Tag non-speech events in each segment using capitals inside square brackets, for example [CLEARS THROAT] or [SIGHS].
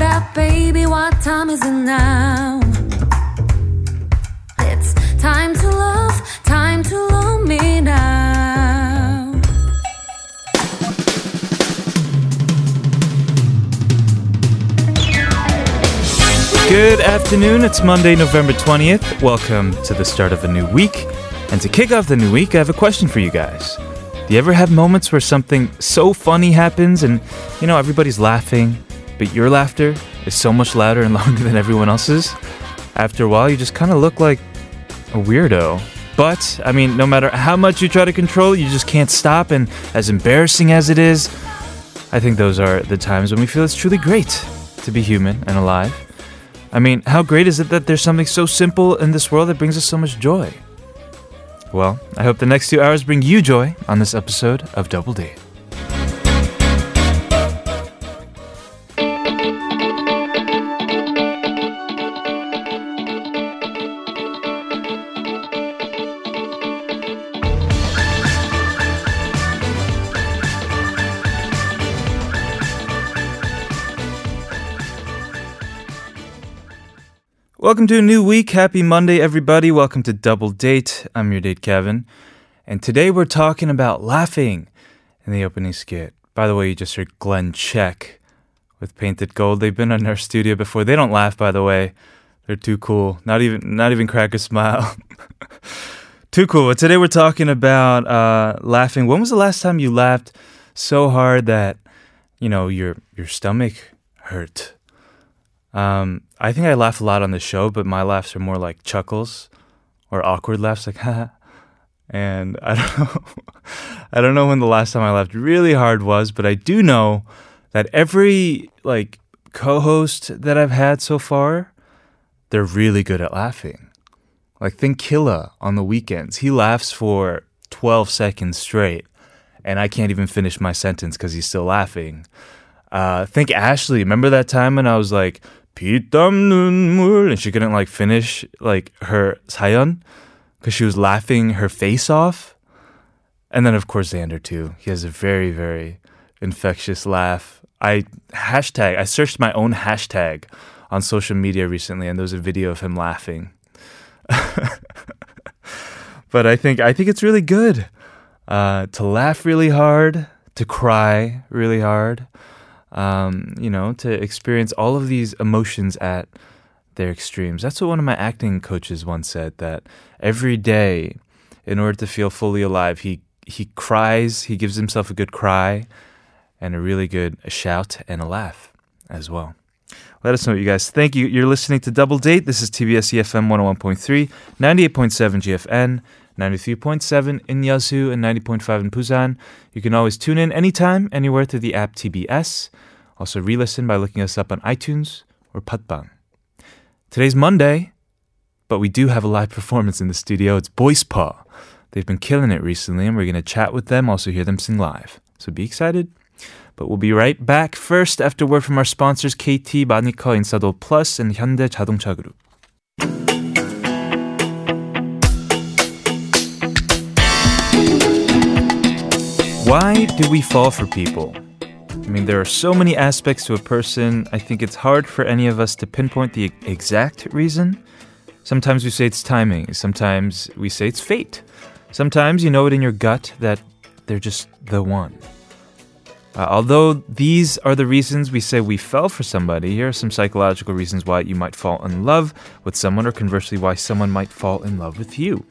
that, baby. What time is it now? It's time to love, time to love me now. Good afternoon. It's Monday, November 20th. Welcome to the start of a new week. And to kick off the new week, I have a question for you guys. Do you ever have moments where something so funny happens and, you know, everybody's laughing, but your laughter is so much louder and [LAUGHS] longer than everyone else's? After a while, you just kind of look like a weirdo. But, I mean, no matter how much you try to control, you just can't stop. And as embarrassing as it is, I think those are the times when we feel it's truly great to be human and alive. I mean, how great is it that there's something so simple in this world that brings us so much joy? Well, I hope the next two hours bring you joy on this episode of Double Date. Welcome to a new week. Happy Monday, everybody. Welcome to Double Date. I'm your date, Kevin. And today we're talking about laughing in the opening skit. By the way, you just heard Glen Check with Painted Gold. They've been in our studio before. They don't laugh, by the way. They're too cool. Not even not even crack a smile. [LAUGHS] too cool. But today we're talking about uh, laughing. When was the last time you laughed so hard that you know your your stomach hurt? Um, I think I laugh a lot on the show, but my laughs are more like chuckles or awkward laughs, like [LAUGHS] ha. And I don't know, [LAUGHS] I don't know when the last time I laughed really hard was, but I do know that every like co-host that I've had so far, they're really good at laughing. Like think Killa on the weekends, he laughs for 12 seconds straight, and I can't even finish my sentence because he's still laughing. Uh, think Ashley. Remember that time when I was like, 피땀 눈물 and she couldn't like finish like her 사연 because she was laughing her face off. And then of course Xander too. He has a very very infectious laugh. I hashtag I searched my own hashtag on social media recently and there was a video of him laughing. [LAUGHS] but I think I think it's really good uh, to laugh really hard, to cry really hard um, you know, to experience all of these emotions at their extremes. That's what one of my acting coaches once said that every day, in order to feel fully alive, he he cries, he gives himself a good cry and a really good a shout and a laugh as well. Let us know what you guys think. You, you're listening to Double Date. This is TBS EFM 101.3, 98.7 GFN, 93.7 in Yeosu and 90.5 in Busan. You can always tune in anytime, anywhere through the app TBS. Also, re listen by looking us up on iTunes or Podbbang. Today's Monday, but we do have a live [LAUGHS] performance in the studio. It's Voisper. They've been killing it recently, and we're going to chat with them, also hear them sing live. So be excited. But we'll be right back first after word from our sponsors KT, 마니커, 인사도 and Hyundai 자동차 Group. Why do we fall for people? I mean, there are so many aspects to a person, I think it's hard for any of us to pinpoint the exact reason. Sometimes we say it's timing, sometimes we say it's fate. Sometimes you know it in your gut that they're just the one. Uh, although these are the reasons we say we fell for somebody, here are some psychological reasons why you might fall in love with someone, or conversely, why someone might fall in love with you.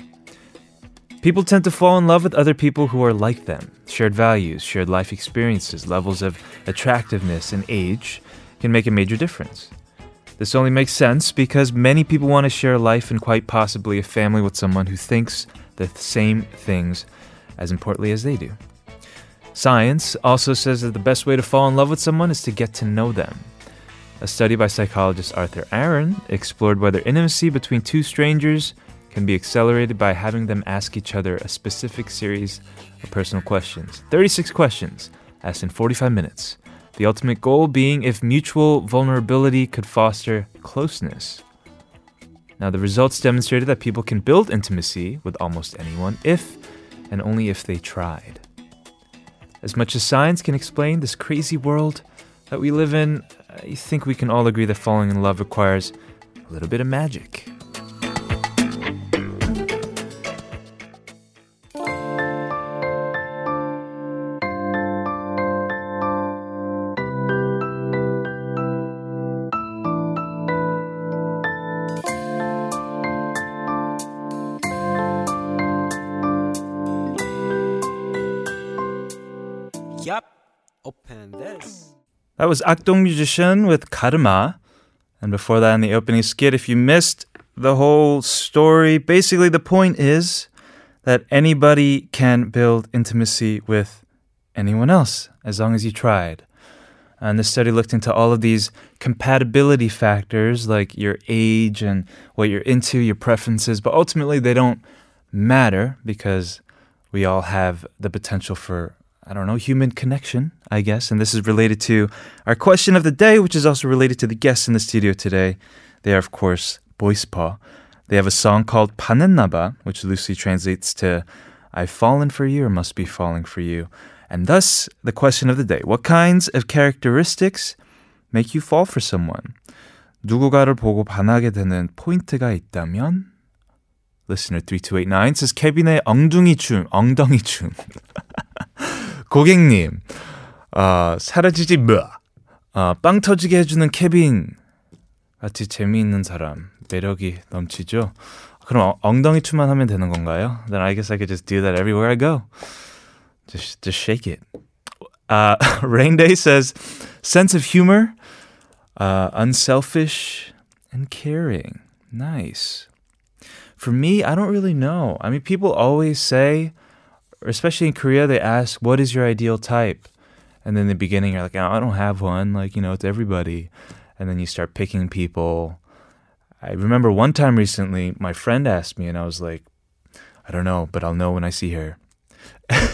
People tend to fall in love with other people who are like them. Shared values, shared life experiences, levels of attractiveness, and age can make a major difference. This only makes sense because many people want to share life and quite possibly a family with someone who thinks the same things as importantly as they do. Science also says that the best way to fall in love with someone is to get to know them. A study by psychologist Arthur Aron explored whether intimacy between two strangers can be accelerated by having them ask each other a specific series of personal questions. 36 questions asked in 45 minutes. The ultimate goal being if mutual vulnerability could foster closeness. Now, the results demonstrated that people can build intimacy with almost anyone if and only if they tried. As much as science can explain this crazy world, that we live in, I think we can all agree that falling in love requires a little bit of magic. Was Akdong Musician with Karma. And before that, in the opening skit, if you missed the whole story, basically the point is that anybody can build intimacy with anyone else as long as you tried. And this study looked into all of these compatibility factors like your age and what you're into, your preferences, but ultimately they don't matter because we all have the potential for I don't know, human connection, I guess. And this is related to our question of the day, which is also related to the guests in the studio today. They are, of course, Voisper. They have a song called Panennaba, which loosely translates to I've fallen for you or must be falling for you. And thus, the question of the day what kinds of characteristics make you fall for someone? 누군가를 보고 반하게 되는 포인트가 있다면? Listener 3289 says 케빈의 엉둥이 춤, 엉덩이 춤. 고객님, 어, 사라지지 마. 어, 빵 터지게 해주는 케빈 같이 재미있는 사람, 매력이 넘치죠? 그럼 어, 엉덩이 춤만 하면 되는 건가요? Then I guess I could just do that everywhere I go. Just, just shake it. Uh, Rain Day says, sense of humor, uh, unselfish, and caring. Nice. For me, I don't really know. I mean, people always say, especially in Korea, they ask, "What is your ideal type?" And then in the beginning, you're like, oh, "I don't have one." Like you know, it's everybody. And then you start picking people. I remember one time recently, my friend asked me, and I was like, "I don't know, but I'll know when I see her." [LAUGHS] and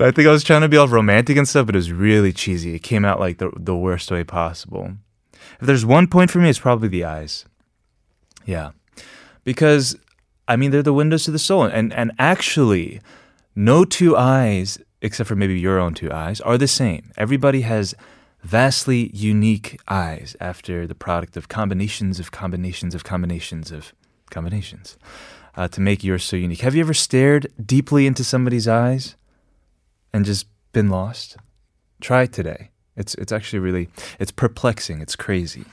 I think I was trying to be all romantic and stuff, but it was really cheesy. It came out like the the worst way possible. If there's one point for me, it's probably the eyes. Yeah, because I mean, they're the windows to the soul. And, and actually, no two eyes, except for maybe your own two eyes, are the same. Everybody has vastly unique eyes after the product of combinations of combinations of combinations of combinations uh, to make yours so unique. Have you ever stared deeply into somebody's eyes and just been lost? Try it today. It's, it's actually really, it's perplexing. It's crazy.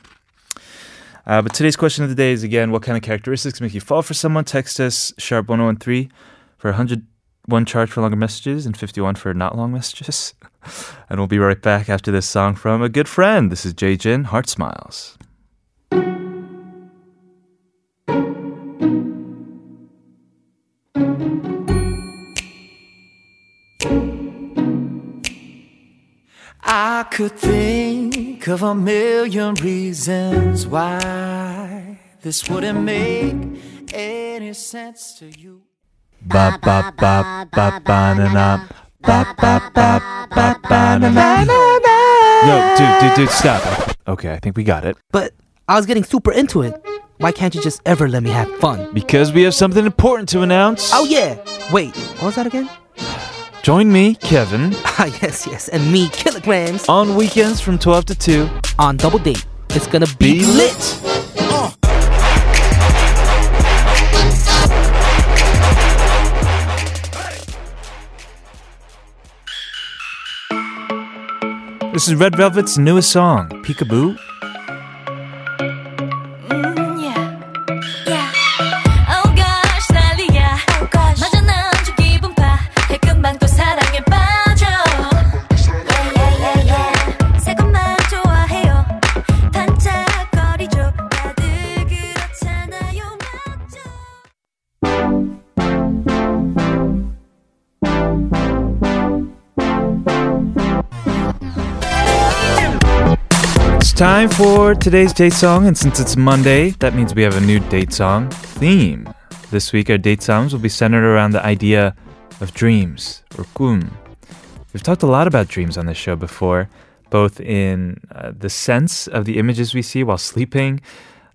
Uh, but today's question of the day is again, what kind of characteristics make you fall for someone? Text us sharp 1013 for 101 charge for longer messages and 51 for not long messages. [LAUGHS] and we'll be right back after this song from a good friend. This is Jay Jin, Heart Smiles. I could think of a million reasons why this wouldn't make any sense to you. Ba ba ba ba ba na na. Ba ba ba ba ba na na na na. Yo, dude, dude, dude, stop. Okay, I think we got it. But I was getting super into it. Why can't you just ever let me have fun? Because we have something important to announce. Oh yeah. Wait, what was that again? Join me, Kevin, Ah yes, yes, and me, kilograms on weekends from 12 to 2. on double date. It's gonna be, Be lit. This is Red Velvet's newest song, Peekaboo. Time for today's date song, and since it's Monday, that means we have a new date song theme. This week, our date songs will be centered around the idea of dreams, or kum. We've talked a lot about dreams on this show before, both in uh, the sense of the images we see while sleeping,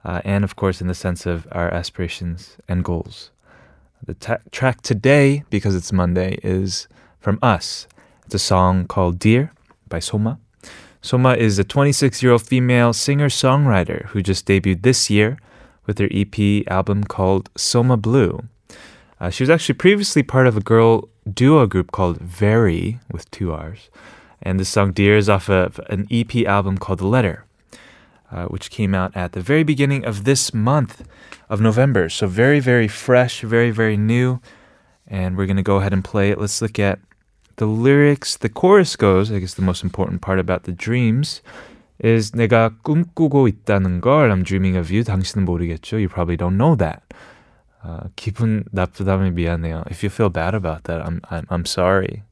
uh, and of course, in the sense of our aspirations and goals. The ta- track today, because it's Monday, is from us. It's a song called Dear by Soma. Soma is a 26 year old female singer songwriter who just debuted this year with her EP album called Soma Blue. Uh, she was actually previously part of a girl duo group called Very with two R's. And the song Dear is off of an EP album called The Letter, uh, which came out at the very beginning of this month of November. So very, very fresh, very, very new. And we're going to go ahead and play it. Let's look at the lyrics. The chorus goes, I guess the most important part about the dreams is 내가 꿈꾸고 있다는 걸 I'm dreaming of you. 당신은 모르겠죠? You probably don't know that. Uh, 기분 나쁘다면 미안해요. If you feel bad about that, I'm, I'm, I'm sorry.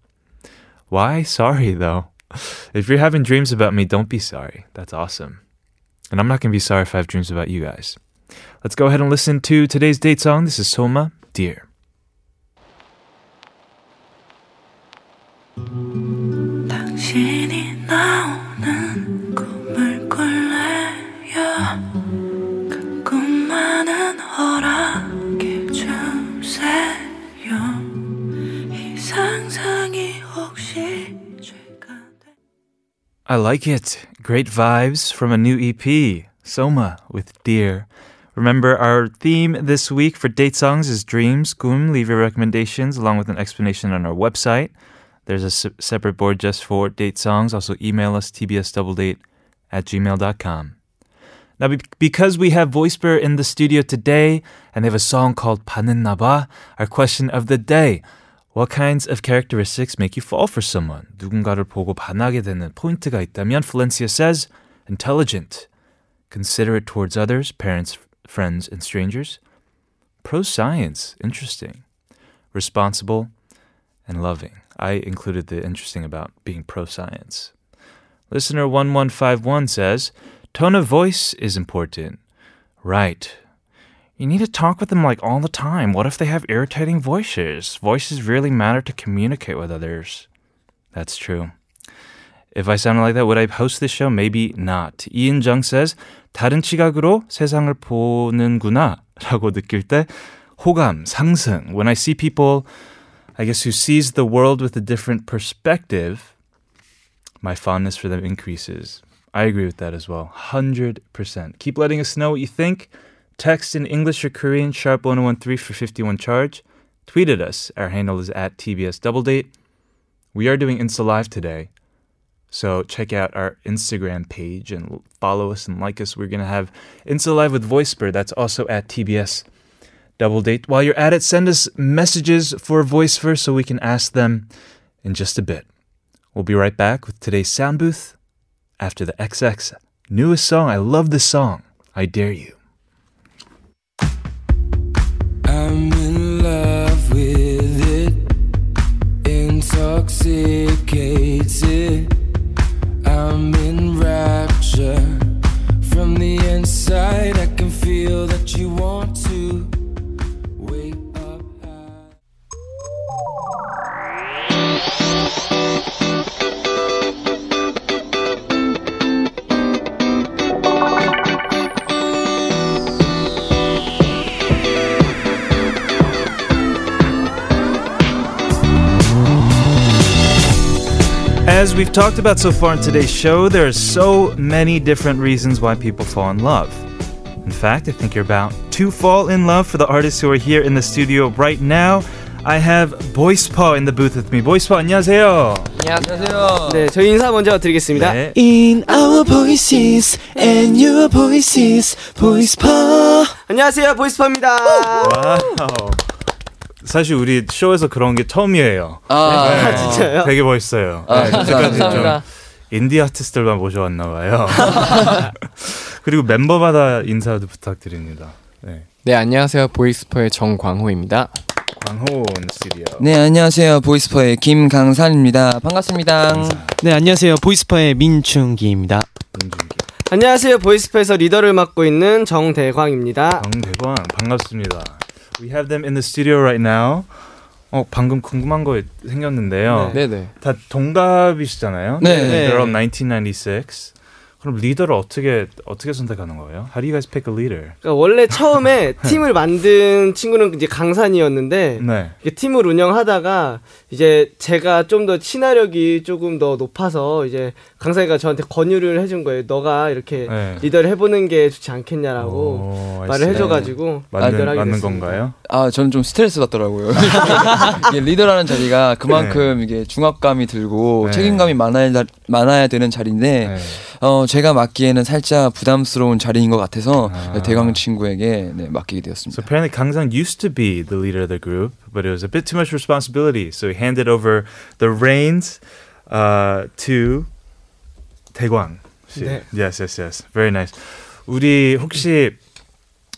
Why sorry though? If you're having dreams about me, don't be sorry. That's awesome. And I'm not going to be sorry if I have dreams about you guys. Let's go ahead and listen to today's date song. This is Soma, Dear. 당신이 나오는 꿈을 꿀래요 그 꿈만은 허락해 주세요 이 상상이 혹시 죄가 돼 I like it. Great vibes from a new EP, Soma with Dear. Remember, our theme this week for date songs is dreams. Kum, leave your recommendations along with an explanation on our website. There's a se- separate board just for date songs. Also, email us tbsdoubledate at gmail.com. Now, be- because we have Voisper in the studio today and they have a song called 반했나봐, our question of the day. What kinds of characteristics make you fall for someone? 누군가를 보고 반하게 되는 포인트가 있다면, Valencia says, intelligent, considerate towards others, parents, friends, and strangers. Pro science, interesting. Responsible, and loving. I included the interesting about being pro-science. Listener 1151 says, tone of voice is important. Right. You need to talk with them like all the time. What if they have irritating voices? Voices really matter to communicate with others. That's true. If I sounded like that, would I host this show? Maybe not. Ian Jung says, 다른 시각으로 세상을 보는구나 [LAUGHS] 라고 느낄 때 호감, 상승. When I see people, I guess, who sees the world with a different perspective, my fondness for them increases. I agree with that as well. 100%. Keep letting us know what you think. Text in English or Korean, sharp 1013 for 51 charge. Tweet at us. Our handle is at TBS Doubledate. We are doing Insta Live today. So check out our Instagram page and follow us and like us. We're going to have Insta Live with Voisper. That's also at TBS Doubledate. While you're at it, send us messages for Voisper so we can ask them in just a bit. We'll be right back with today's sound booth after the XX newest song. I love this song. I dare you. I'm in love with it, intoxicated. I'm in rapture from the inside. I can feel that you want As we've talked about so far in today's show, there are so many different reasons why people fall in love. In fact, I think you're about to fall in love for the artists who are here in the studio right now. I have Boyspa in the booth with me. Boyspa, 안녕하세요. 안녕하세요. 네, 저희 인사 먼저 드리겠습니다. 네. In our voices and your voices, voice pa. 안녕하세요, 보이스파입니다. 와우. 사실 우리 쇼에서 그런 게 처음이에요. 아, 네. 진짜요? 되게 멋있어요. 아, 네, 감사합니다. 좀 인디 아티스트들만 모셔왔나 봐요. [LAUGHS] 그리고 멤버마다 인사도 부탁드립니다. 네. 네, 안녕하세요. 보이스퍼의 정광호입니다. In 스튜디오. 네, 안녕하세요. 보이스퍼의 김강산입니다. 반갑습니다. 네, 안녕하세요. 보이스파의 민충기입니다. 민준기. 안녕하세요, 보이스파에서 리더를 맡고 있는 정대광입니다. 정대광 반갑습니다. We have them in the studio right now. 어 방금 궁금한 거 생겼는데요. 네, 네. 다 동갑이시잖아요. 네. They're all 1996. 그럼 리더를 어떻게 어떻게 선택하는 거예요? How do you guys pick a leader? 그러니까 원래 처음에 [LAUGHS] 팀을 만든 친구는 이제 강산이었는데 네. 팀을 운영하다가 이제 제가 좀 더 친화력이 조금 더 높아서 이제 강산이가 저한테 권유를 해준 거예요. 너가 이렇게 네. 리더를 해보는 게 좋지 않겠냐라고 오, I 말을. 해줘가지고 맞는 리더를 하게 맞는 됐습니다. 건가요? 아 저는 좀 스트레스 받더라고요. [LAUGHS] 이게 리더라는 자리가 그만큼 이게 중압감이 들고 네. 책임감이 많아야 많아야 되는 자리인데 네. 어 제가 맡기에는 살짝 부담스러운 자리인 것 같아서 아. 대강 친구에게 네, 맡기게 되었습니다. So apparently Kangsan used to be the leader of the group, but it was a bit too much responsibility. So he handed over the reins uh, to Taegwang. 씨. 네. Yes, yes, yes. Very nice. 우리 혹시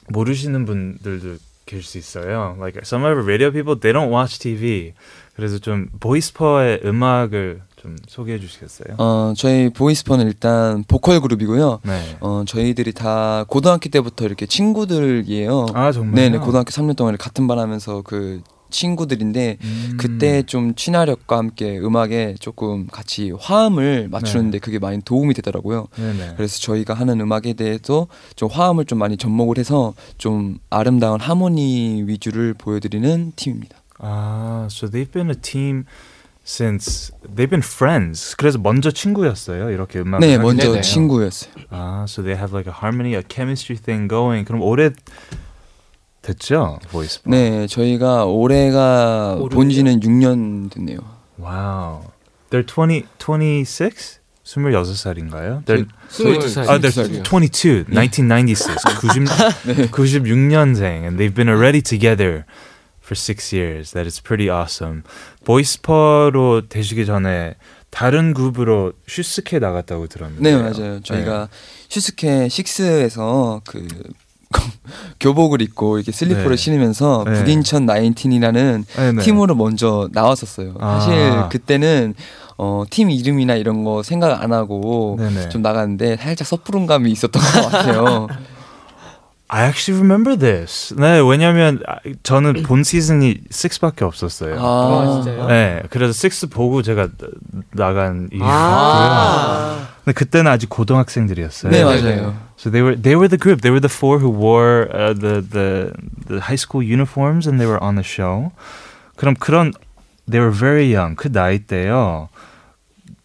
모르시는 분들도 계실 수 있어요. Like some of our radio people, they don't watch TV. 그래서 좀 보이스퍼의 음악을 좀 소개해 주시겠어요? 어 저희 보이스퍼는 일단 보컬 그룹이고요. 네. 어 저희들이 다 고등학교 때부터 이렇게 친구들이에요. 아 정말요? 네네 고등학교 3년 동안 같은 반 하면서 그 친구들인데 음. 그때 좀 친화력과 함께 음악에 조금 같이 화음을 맞추는데 그게 많이 도움이 되더라고요. 네네. 그래서 저희가 하는 음악에 대해서 좀 화음을 좀 많이 접목을 해서 좀 아름다운 하모니 위주를 보여드리는 팀입니다. 아, so they've been a team since they've been friends. 그래서 먼저 친구였어요. 이렇게 음악. 네, 먼저 네네. 친구였어요. 아, so they have like a harmony, a chemistry thing going. 그럼 오래 됐죠, 보이스. 네, 저희가 올해가? 본지는 6년 됐네요. Wow. They're 20, 26? 26살인가요? They're, 스물두 살. 아, they're 22살이요. 22, 1996. 90, 96년생. And they've been already together for six years. That is pretty awesome. 보이스퍼로 되시기 전에 다른 그룹으로 슈스케 나갔다고 들었는데. 네, 맞아요. 저희가 슈스케 6에서 그 [LAUGHS] 교복을 입고 이렇게 슬리퍼를 네. 신으면서 네. 북인천 나인틴이라는 네, 네. 팀으로 먼저 나왔었어요. 아. 사실 그때는 어, 팀 이름이나 이런 거 생각 안 하고 네네. 좀 나갔는데 살짝 섣부른 감이 있었던 것 같아요. [LAUGHS] I actually remember this. 네, 왜냐면 아, 저는 본 시즌이 6밖에 없었어요. 아, 진짜요? 네, 그래서 6 보고 제가 나- 나간 이유고요. 아. 근데 그때는 아직 고등학생들이었어요. 네, 맞아요. So they were they were the group. They were the four who wore uh, the the the high school uniforms and they were on the show. 그럼 그런 they were very young. 그 나이 때요.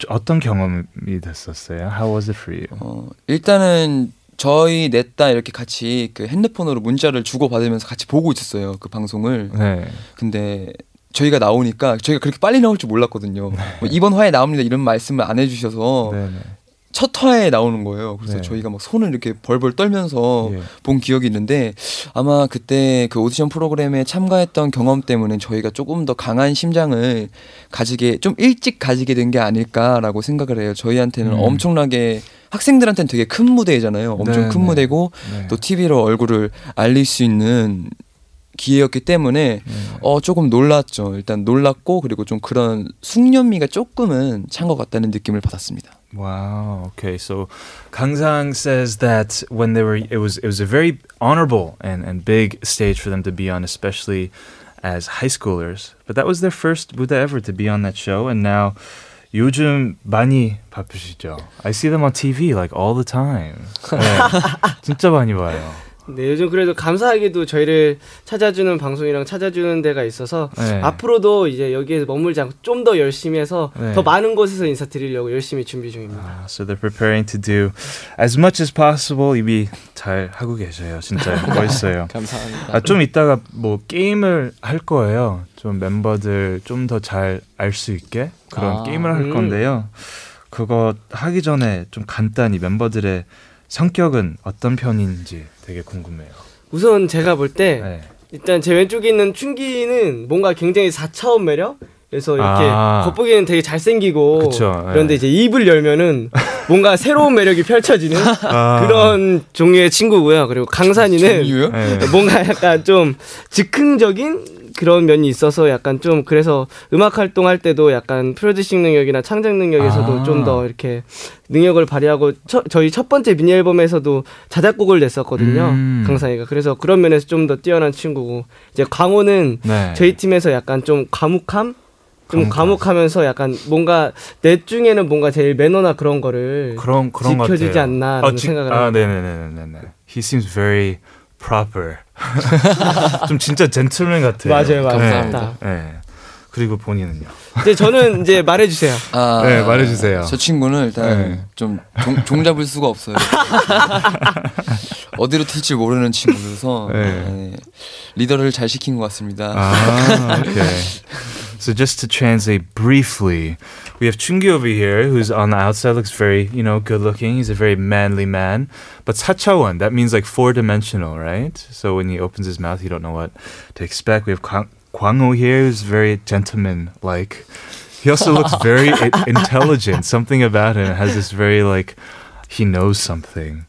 어떤 경험이 됐었어요? How was it for you? 어, 일단은 저희 넷다 이렇게 같이 그 핸드폰으로 문자를 주고 받으면서 같이 보고 있었어요. 그 방송을. 네. 근데 저희가 나오니까 저희가 그렇게 빨리 나올 줄 몰랐거든요. 뭐 이번 화에 나옵니다 이런 말씀을 안 해주셔서 네. 네. 첫 화에 나오는 거예요. 그래서 네. 저희가 막 손을 이렇게 벌벌 떨면서 예. 본 기억이 있는데 아마 그때 그 오디션 프로그램에 참가했던 경험 때문에 저희가 조금 더 강한 심장을 가지게 좀 일찍 가지게 된 게 아닐까라고 생각을 해요. 저희한테는 음. 엄청나게 학생들한테는 되게 큰 무대잖아요. 엄청 네, 큰 네. 무대고 네. 또 TV로 얼굴을 알릴 수 있는 기회였기 때문에 네. 어 조금 놀랐죠. 일단 놀랐고 그리고 좀 그런 숙련미가 조금은 찬 것 같다는 느낌을 받았습니다. Wow. Okay. So Kangzang says that when they were, it was it was a very honorable and and big stage for them to be on, especially as high schoolers. But that was their first 무대 ever to be on that show, and now. 요즘 많이 바쁘시죠? I see them on TV like all the time. [LAUGHS] 네, 진짜 많이 봐요. 네, 요즘 그래도 감사하게도 저희를 찾아주는 방송이랑 찾아주는 데가 있어서 네. 앞으로도 이제 여기에서 머물지 않고 좀 더 열심히 해서 네. 더 많은 곳에서 인사드리려고 열심히 준비 중입니다. 아, so they're preparing to do as much as possible. 이미 잘 하고 계셔요. 진짜 [LAUGHS] 멋있어요. 감사합니다. 아, 좀 이따가 뭐 게임을 할 거예요. 좀 멤버들 좀 더 잘 알 수 있게 그런 아. 게임을 할 음. 건데요. 그거 하기 전에 좀 간단히 멤버들의 성격은 어떤 편인지 되게 궁금해요. 우선 제가 볼때 네. 일단 제 왼쪽에 있는 춘기는 뭔가 굉장히 4차원 매력? 그래서 이렇게 아. 겉보기에는 되게 잘생기고 그쵸, 예. 그런데 이제 입을 열면은 [LAUGHS] 뭔가 새로운 매력이 펼쳐지는 아. 그런 종류의 친구고요. 그리고 강산이는? 네. 뭔가 약간 좀 즉흥적인 그런 면이 있어서 약간 좀 그래서 음악 활동할 때도 약간 프로듀싱 능력이나 창작 능력에서도 아. 좀더 이렇게 능력을 발휘하고 처- 저희 첫 번째 미니 앨범에서도 자작곡을 냈었거든요. 음. 강산이가 그래서 그런 면에서 좀 더 뛰어난 친구고 이제 광호는 네. 저희 팀에서 약간 좀 과묵함 좀 과묵하면서 약간 뭔가 내 중에는 뭔가 제일 매너나 그런 거를 그런 그런 같아요. 않나라는 아, 지- 생각을 아. 네네네네네. He seems very proper. [LAUGHS] 좀 진짜 젠틀맨 같아요. 맞아요, 맞아요. 감사합니다. 네. 네. 그리고 본인은요? 이제 저는 이제 말해주세요. 아, 네, 말해주세요. 저 친구는 일단 네. 좀 종, 종잡을 수가 없어요. 어디로 튈지 모르는 친구라서 네. 네, 리더를 잘 시킨 것 같습니다. Ah, okay. So just to translate briefly, we have Chungi over here, who's on the outside looks very, you know, good looking. He's a very manly man. But 사차원, that means like four dimensional, right? So when he opens his mouth, you don't know what to expect. We have Kwang Kwang-ho here, who's very gentleman like. He also looks very [LAUGHS] i- intelligent. Something about him has this very like he knows something.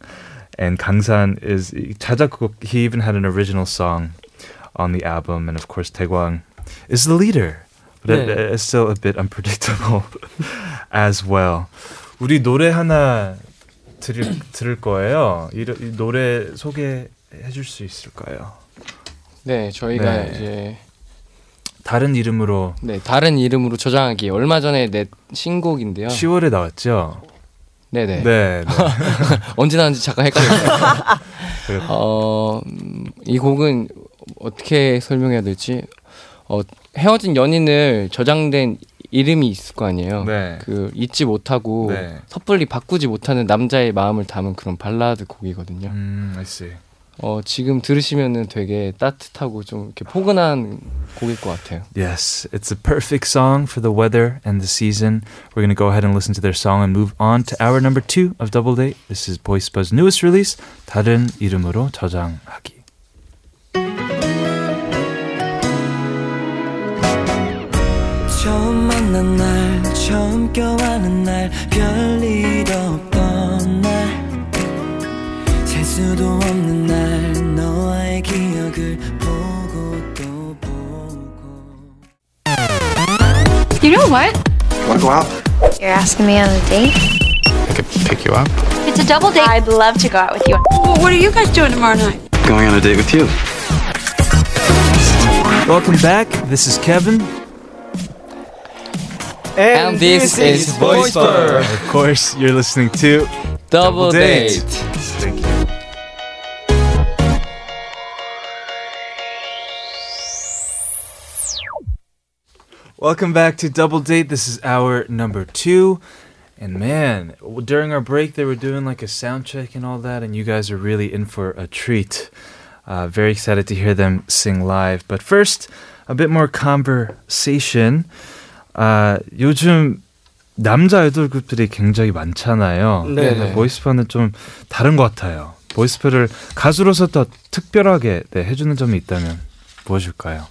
And Kangsan is 자작곡. He even had an original song on the album, and of course Taegwang is the leader, but it, 네. it's still a bit unpredictable [LAUGHS] as well. 우리 노래 하나 들을 들을 거예요. 이, 이 노래 소개해 줄 수 있을까요? 네, 저희가 네. 이제 다른 이름으로 네, 다른 이름으로 저장하기 얼마 전에 낸 신곡인데요. 10월에 나왔죠. 네, 네. 네. [LAUGHS] 네. 언제 나왔는지 잠깐 헷갈렸어요. [LAUGHS] 어, 음, 이 곡은 어떻게 설명해야 될지 어, 헤어진 연인을 저장된 이름이 있을 거 아니에요. 네. 그 잊지 못하고 네. 섣불리 바꾸지 못하는 남자의 마음을 담은 그런 발라드 곡이거든요. 음, I see. 어, 지금 들으시면은 되게 따뜻하고 좀 이렇게 포근한 곡일 것 같아요. Yes, it's a perfect song for the weather and the season. We're going to go ahead and listen to their song and move on to hour number two of Double Date. This is Boy Spud's newest release, 다른 이름으로 저장하기. 처음 만난 날 처음 껴안은 날 별일 없던 날 세수도 You know what? Want to go out? You're asking me on a date? I could pick you up. It's a double date. I'd love to go out with you. What are you guys doing tomorrow night? Going on a date with you. Welcome back. This is Kevin. And this is Voisper. Of course, you're listening to Double Date. Thank you. Welcome back to Double Date. This is hour number two. And man, w- during our break, they were doing like a sound check and all that, and you guys are really in for a treat. Uh, very excited to hear them sing live. But first, a bit more conversation. 아, 요즘 남자 아이돌 그룹들이 굉장히 많잖아요. 네. 근데 보이스파는 좀 다른 것 같아요. 보이스파를 가수로서 더 특별하게 네, 해주는 점이 있다면 무엇일까요?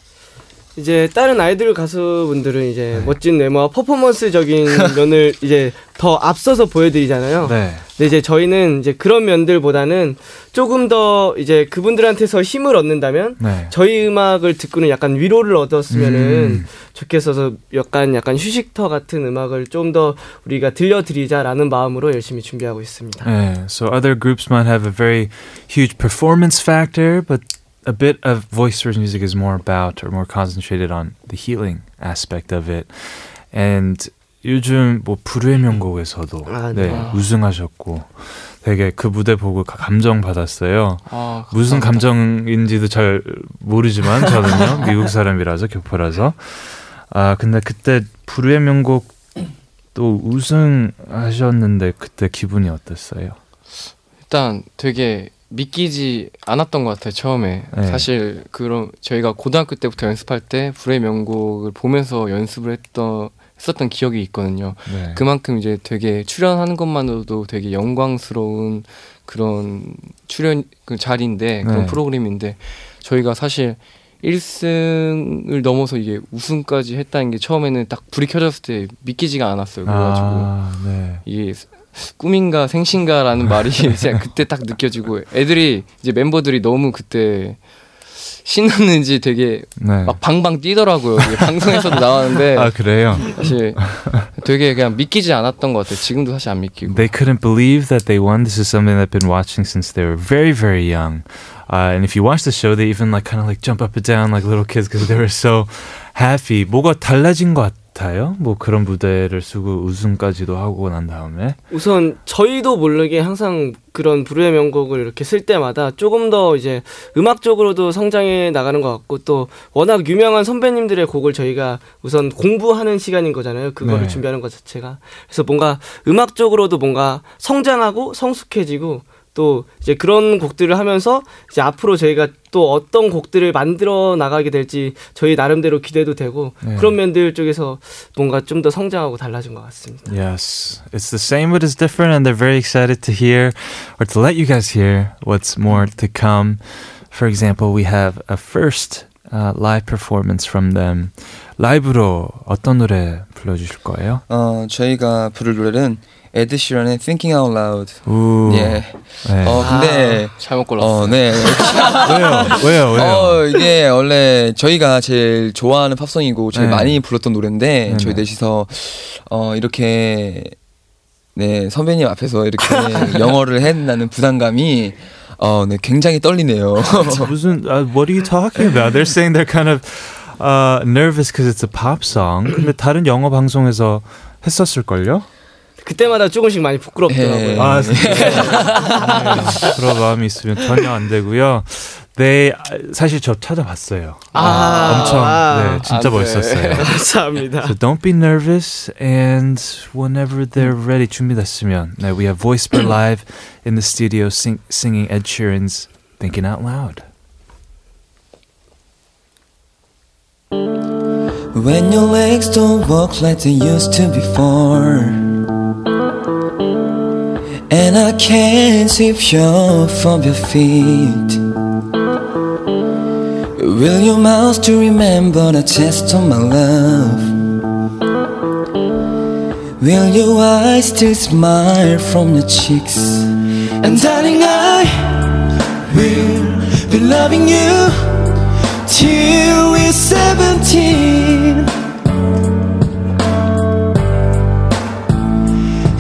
이제 다른 아이돌 가수분들은 이제 네. 멋진 외모와 퍼포먼스적인 [LAUGHS] 면을 이제 더 앞서서 보여드리잖아요. 네. 근데 이제 저희는 이제 그런 면들보다는 조금 더 이제 그분들한테서 힘을 얻는다면 네. 저희 음악을 듣고는 약간 위로를 얻었으면은 음. 좋겠어서 약간 약간 휴식터 같은 음악을 좀 더 우리가 들려드리자라는 마음으로 열심히 준비하고 있습니다. Yeah, so other groups might have a very huge performance factor, but a bit of voice first music is more about or more concentrated on the healing aspect of it. And 요즘 뭐 불후의 명곡에서도 아, 네, 네. 우승하셨고 되게 그 무대 보고 가- 감정 받았어요. 아, 무슨. 감정인지도 잘 모르지만 저는요 [LAUGHS] 미국 사람이라서 교포라서 아 근데 그때 불후의 명곡 또 우승하셨는데 그때 기분이 어땠어요? 일단 되게 믿기지 않았던 것 같아요 처음에 네. 사실 그런 저희가 고등학교 때부터 연습할 때 불의 명곡을 보면서 연습을 했던 했었던 기억이 있거든요 네. 그만큼 이제 되게 출연하는 것만으로도 되게 영광스러운 그런 출연 그 자리인데 그런 네. 프로그램인데 저희가 사실 1승을 넘어서 이게 우승까지 했다는 게 처음에는 딱 불이 켜졌을 때 믿기지가 않았어요 그래가지고 아, 네. 이게 꿈인가 생신가라는 말이 이제 그때 딱 느껴지고 애들이 이제 멤버들이 너무 그때 신났는지 되게 네. 막 방방 뛰더라고요. 방송에서도 나왔는데 아 그래요? 사실 되게 그냥 믿기지 않았던 것 같아요. 지금도 사실 안 믿기고. They couldn't believe that they won. This is something they've been watching since they were very, very young. Uh, and if you watch the show, they even like kind of like jump up and down like little kids because they were so happy. 뭐가 달라진 것 같아요? 뭐 그런 무대를 쓰고 우승까지도 하고 난 다음에 우선 저희도 모르게 항상 그런 불후의 명곡을 이렇게 쓸 때마다 조금 더 이제 음악적으로도 성장해 나가는 것 같고 또 워낙 유명한 선배님들의 곡을 저희가 우선 공부하는 시간인 거잖아요. 그거를 네. 준비하는 것 자체가. 그래서 뭔가 음악적으로도 뭔가 성장하고 성숙해지고 또 이제 그런 곡들을 하면서 이제 앞으로 저희가 또 어떤 곡들을 만들어 나가게 될지 저희 나름대로 기대도 되고 네. 그런 면들 쪽에서 뭔가 좀 더 성장하고 달라진 것 같습니다. Yes, it's the same, but it's different, and they're very excited to hear or to let you guys hear what's more to come. For example, we have a first uh, live performance from them. 라이브로 어떤 노래 불러주실 거예요? 어 저희가 부를 노래는 에드 시런의 Thinking Out Loud. 우, 예. 네. 어 근데 잘못 골랐어요. 어 네. [LAUGHS] 왜요? 왜요? 왜요? 어 이게 원래 저희가 제일 좋아하는 팝송이고 제일 네. 많이 불렀던 노래인데 네네. 저희 넷이서 어 이렇게 네 선배님 앞에서 이렇게 [LAUGHS] 영어를 해낸다는 부담감이 어 네 굉장히 떨리네요. [LAUGHS] 무슨 uh, What are you talking about? They're saying they're kind of uh, nervous because it's a pop song. 근데 [CLEARS THROAT] 다른 영어 방송에서 했었을 걸요? 그때마다 조금씩 많이 부끄럽더라고요. 예. 아, 진짜. [LAUGHS] 네, 그런 마음이 있으면 전혀 안 되고요. 네, 아, 사실 저 찾아봤어요. 아, 엄청 아. 네, 진짜 아, 네. 멋있었어요. 감사합니다. [LAUGHS] So don't be nervous and whenever they're ready 준비됐으면 네, we have Voice Per Live in the studio sing, singing Ed Sheeran's Thinking Out Loud. When your legs don't walk like they used to before and I can't sweep you from your feet Will your mouth still remember the taste of my love? Will your eyes still smile from your cheeks? And darling I will be loving you till we're 17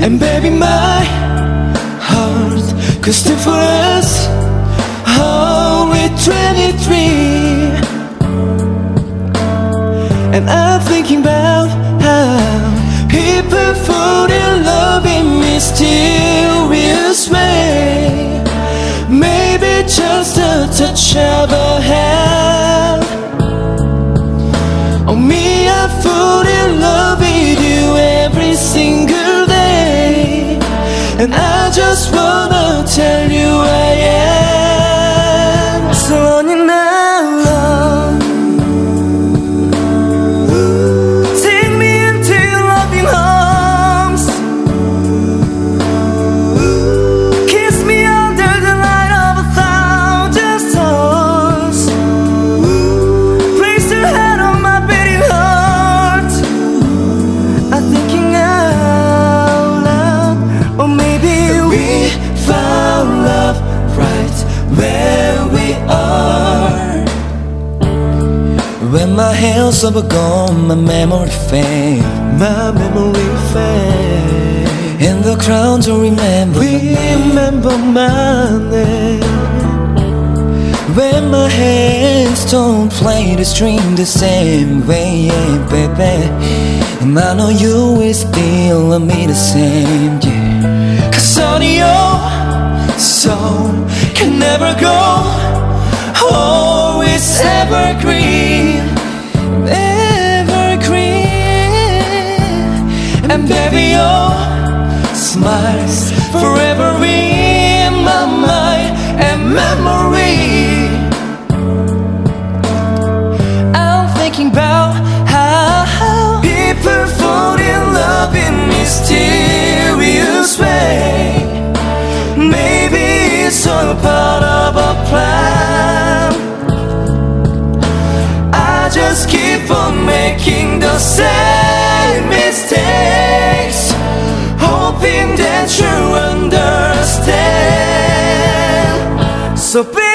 And baby my us Oh, we're 23 And I'm thinking about how People fall in love in mysterious way. Maybe just a touch of a hand And I just wanna tell you I am my hands over gone, my memory fade. My memory fade. And the crowd don't remember Remember my name. When my hands don't play the string the same way, yeah, baby. And I know you will still love me the same, yeah. Cause on your soul can never go. Oh, Always evergreen, evergreen smiles forever in my mind and memory I'm thinking about how people fall in love in mysterious way. Maybe it's all part of a plan. I just keep on making the same So baby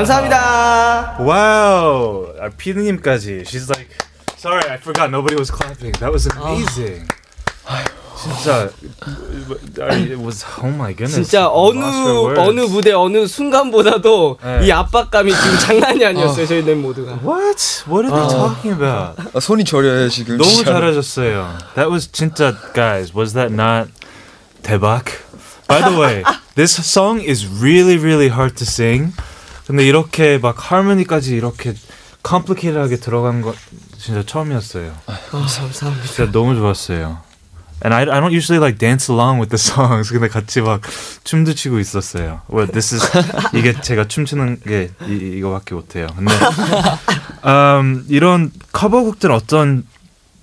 감사합니다. Wow. Our 피디님까지. She's like, sorry, I forgot nobody was clapping. That was amazing. 진짜 it was oh my goodness. 진짜 어느. 어느 무대 어느 순간보다도 네. 이 압박감이 지금 장난이 아니었어요. 저희 넷 모두가. What? What are they talking about? 아, 손이 저려요 지금. 너무 진짜로. 잘하셨어요. That was 진짜 guys. Was that not 대박? By the way, this song is really really hard to sing. 근데 이렇게 막 하모니까지 이렇게 complicated하게 들어간 거 진짜 처음이었어요. 아, 감사합니다. 진짜 너무 좋았어요. And I, I don't usually like dance along with the songs. 근데 같이 막 춤도 추고 있었어요. Well, this is 이게 제가 춤추는 게 이, 이거밖에 못해요. 근데 음, [LAUGHS] 이런 커버곡들 어떤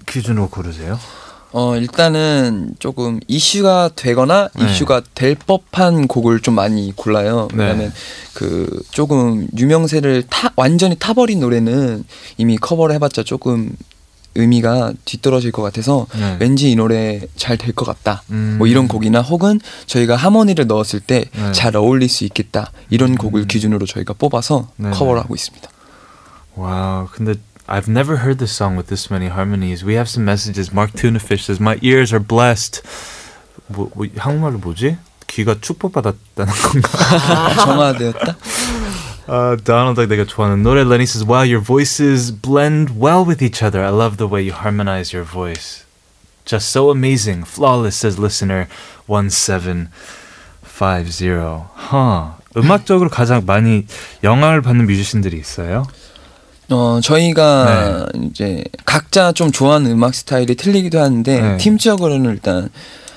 기준으로 고르세요? 어 일단은 조금 이슈가 되거나 네. 이슈가 될 법한 곡을 좀 많이 골라요. 네. 왜냐면 그 조금 유명세를 타 완전히 타버린 노래는 이미 커버를 해봤자 조금 의미가 뒤떨어질 것 같아서 네. 왠지 이 노래 잘 될 것 같다. 음. 뭐 이런 곡이나 혹은 저희가 하모니를 넣었을 때 네. 잘 어울릴 수 있겠다. 이런 곡을 기준으로 저희가 뽑아서 네. 커버를 하고 있습니다. Wow, 근데 I've never heard this song with this many harmonies. We have some messages. Mark Tunafish says, "My ears are blessed." 뭐, 뭐 한국말로 뭐지? 귀가 축복받았다는 건가? 정화되었다. Uh, Donald like 내가 좋아하는 노래. Lenny says, "Wow, your voices blend well with each other. I love the way you harmonize your voice. Just so amazing, flawless." Says listener one seven five zero. Huh. 음악적으로 가장 많이 영향을 받는 뮤지션들이 있어요? 어 저희가 이제 각자 좀 좋아하는 음악 스타일이 틀리기도 하는데 네. 팀적으로는 일단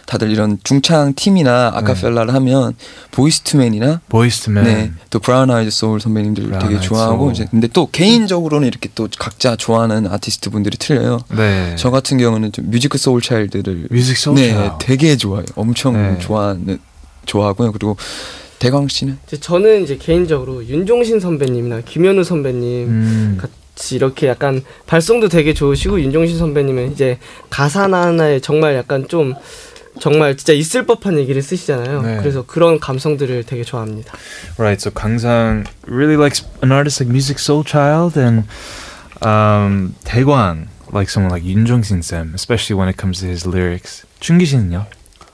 다들 이런 중창 팀이나 아카펠라를 하면 보이스투맨이나 보이스투맨. 네, 또 브라운 아이즈 소울 선배님들 되게 좋아하고 소울. 이제 근데 또 개인적으로는 이렇게 또 각자 좋아하는 아티스트 분들이 틀려요. 네. 저 같은 경우는 좀 뮤직 소울 차일드를 뮤직 소울 네. 되게 좋아해요. 엄청 네. 좋아하는 좋아하고요. 그리고 대광 씨는 이제 저는 이제 개인적으로 윤종신 선배님이나 김현우 선배님 음. 같이 이렇게 약간 발성도 되게 좋으시고 윤종신 선배님은 이제 가사나 하나에 정말 약간 좀 정말 진짜 있을 법한 얘기를 쓰시잖아요. 네. 그래서 그런 감성들을 되게 좋아합니다. Right. So Kangsan really likes an artist like Music Soul Child and um, Taegwan like someone like Jong Sin Sam, especially when it comes to his lyrics. 춘기 씨는요?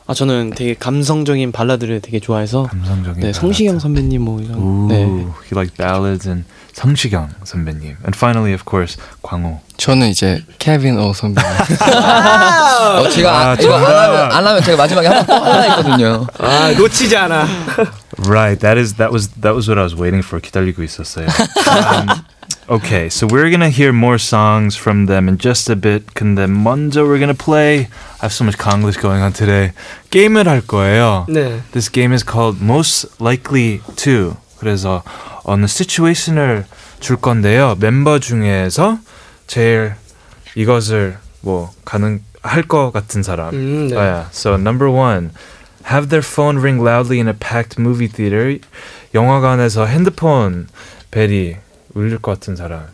아 저는 되게 감성적인 발라드를 되게 좋아해서 감성적인 네 성시경 선배님 뭐 이런 Ooh, 네 he likes ballads and 성시경 선배님. And finally, of course, 광호. 저는 이제 케빈 오 선배님. 어, 제가 아, 아, 이거 안. 하면, 안 하면 제가 마지막에 하나 또 하나 있거든요. 아 놓치지 않아. Right. That is that was that was what I was waiting for. 기다리고 있었어요. [LAUGHS] um, okay, so we're gonna hear more songs from them in just a bit. 근데 먼저 we're gonna play. I have so much Konglish going on today. 게임을 할 거예요. 네. This game is called Most Likely To. 그래서 어느 situation을 줄 건데요. 멤버 중에서 제일 이것을 뭐 가능할 것 같은 사람. 음, 네. Oh, yeah. So number one, have their phone ring loudly in a packed movie theater. 영화관에서 핸드폰 벨이 울릴 것 같은 사람.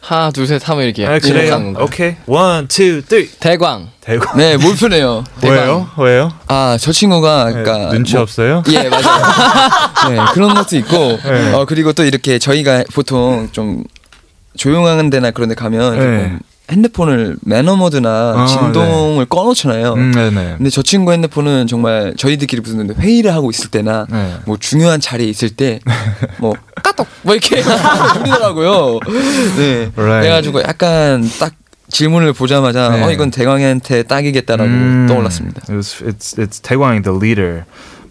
하나 둘셋 하면 이렇게 아, 그래요. 오케이. One, two, three. 대광. 대구. 네, 몰표네요. [LAUGHS] 왜요? 왜요? 아, 저 친구가 그러니까 네, 눈치 뭐- 없어요? 예, 맞아요. [LAUGHS] 네, 그런 것도 있고, 네. 어, 그리고 또 이렇게 저희가 보통 좀 조용한 데나 그런 데 가면 네. 핸드폰을 매너 모드나 아, 진동을 꺼놓잖아요. 음, 네네. 근데 저 친구 핸드폰은 정말 저희들끼리 무슨 회의를 하고 있을 때나 네. 뭐 중요한 자리에 있을 때 [LAUGHS] 뭐 까똑 뭐 이렇게 [LAUGHS] 울리더라고요. 네. Right. 그래가지고 약간 딱 질문을 보자마자 네. 어 이건 대광이한테 딱이겠다라고 음, 떠올랐습니다. It was, it's it's Taewang the leader.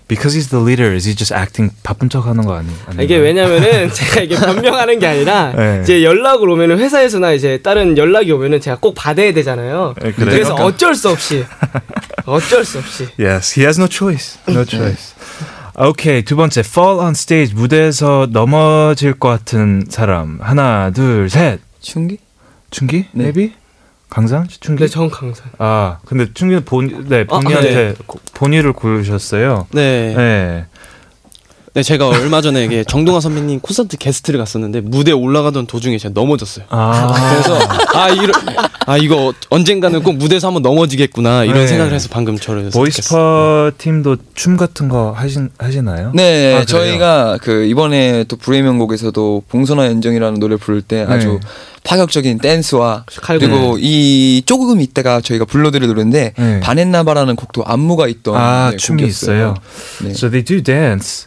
Because he's the leader, is he just acting 바쁜 척 하는 거 아니? 이게 왜냐면은 [LAUGHS] 제가 이게 변명하는 게 아니라 [LAUGHS] 네. 이제 연락을 오면은 회사에서나 이제 다른 연락이 오면은 제가 꼭 받아야 되잖아요. 네? 그래서 어쩔 수 없이 어쩔 수 없이 Yes, he has no choice. No choice. 오케이 두 번째 fall on stage 무대에서 넘어질 것 같은 사람 하나 둘 셋. 춘기? 춘기? 네. maybe 강산? 춘기? 네, 정 강산. 아 근데 춘기는 본, 네 본인한테 고- 본인을 고르셨어요. 네. 네. 네, 제가 얼마 전에 이게 정동아 선배님 콘서트 게스트를 갔었는데 무대 에 올라가던 도중에 제가 넘어졌어요. 아. 그래서 아 이러, 아 이거 언젠가는 꼭 무대에서 한번 넘어지겠구나 이런 네. 생각을 해서 방금 저를 보이스파 팀도 춤 같은 거 하신 하시나요? 네, 아, 그래요? 저희가 그 이번에 또 불의 명곡에서도 봉선화 연정이라는 노래 부를 때 아주 네. 파격적인 댄스와 칼군. 그리고 이 조금 있다가 저희가 불러드릴 노래인데 네. 바넷나바라는 곡도 안무가 있던 아 네, 춤이 곡이었어요. 있어요. 네. So they do dance.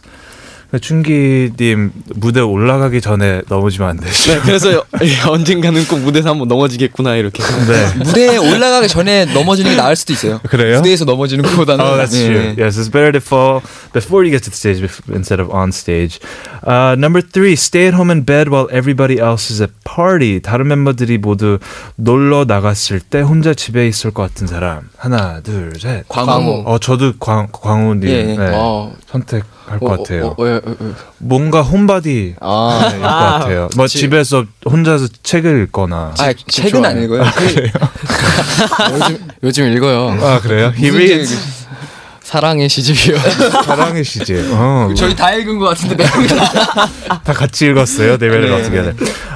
춘기님 무대 올라가기 전에 넘어지면 안 되죠. 네, 그래서 언젠가는 꼭 무대에서 한번 넘어지겠구나 이렇게. 네. 무대에 올라가기 전에 넘어지는 게 나을 수도 있어요. 그래요? 무대에서 넘어지는 것보다는 Oh, that's 네. true. Yes, it's better to fall before you get to the stage instead of on stage. Uh, number three, stay at home in bed while everybody else is at party. 다른 멤버들이 모두 놀러 나갔을 때 혼자 집에 있을 것 같은 사람. 하나, 둘, 셋. 광호. 어, 저도 광, 광호님 예, 예. 네, 어. 선택 할것 어, 같아요. 어, 어, 어, 어. 뭔가 홈바디 아. 네, 일것 같아요. 뭐 지- 집에서 혼자서 책을 읽거나. 아, 책은 안 읽어요. [LAUGHS] 요즘 요즘 읽어요. 아 그래요? He reads. 사랑의 시집이요. [LAUGHS] 사랑의 시제. 어, 저희 다 읽은 것 같은데 네. [LAUGHS] 다 같이 읽었어요. They read it all together.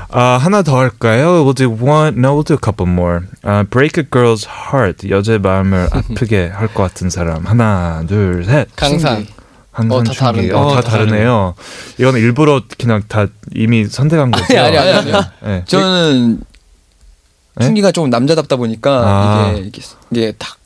아 하나 더 할까요? We'll do one. No, we'll do a couple more. 아, break a girl's heart. 여자의 마음을 아프게 할 것 같은 사람. 하나, 둘, 셋. 강산. 항상 어, 충기. 어, 다 어, 다 다르네요. 이거는 일부러 그냥 다 이미 선택한 거죠. 아니 아니 아니. 아니. [LAUGHS] 네. 저는 네? 충기가 조금 남자답다 보니까 아. 이게 이게 이게 딱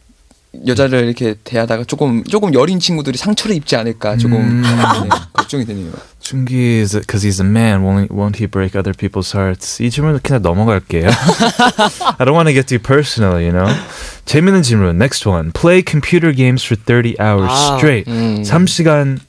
여자를 이렇게 대하다가 조금 조금 여린 친구들이 상처를 입지 않을까 조금 음. [LAUGHS] 네, 걱정이 되네요. 충기 is because he's a man. Won't, won't he break other people's hearts? 이 질문 그냥 넘어갈게요. [LAUGHS] I don't want to get too personal, you know. 재밌는 질문. Next one. Play computer games for 30 hours 아. straight. 음. 3시간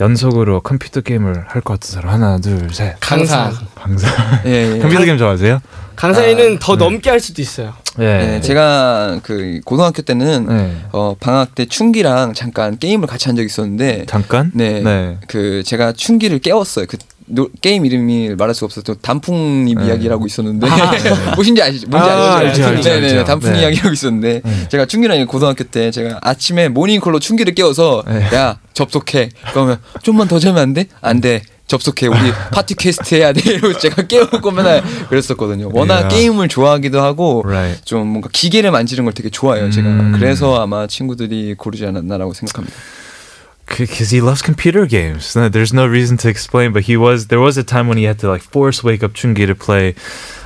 연속으로 컴퓨터 게임을 할 것 같은 사람. 하나, 둘, 셋. 강산. 방사. 예, 예. 컴퓨터 게임 좋아하세요? 강사이는 아, 더 네. 넘게 할 수도 있어요. 예. 네, 제가 그 고등학교 때는 네. 어, 방학 때 춘기랑 잠깐 게임을 같이 한 적이 있었는데 잠깐? 네, 네. 그 제가 춘기를 깨웠어요. 그 노- 게임 이름이 말할 수가 없어서 또 단풍잎 네. 이야기라고 있었는데 [LAUGHS] 무슨지 아시죠? 뭔지 아, 아시죠? 알죠, 알죠, 네네. 단풍 네. 이야기라고 있었는데 네. 제가 춘기랑 고등학교 때 제가 아침에 모닝콜로 춘기를 깨워서 네. 야 접속해 그러면 좀만 더 자면 안 돼? 안 돼. 접속해 우리 파티 퀘스트 해야 돼 이러고 제가 깨우고 맨날 그랬었거든요 워낙 이야. 게임을 좋아하기도 하고 Right. 좀 뭔가 기계를 만지는 걸 되게 좋아해요 제가 음. 그래서 아마 친구들이 고르지 않았나라고 생각합니다 Because he loves computer games. No, There's no reason to explain, but he was. There was a time when he had to like force wake up Chungi to play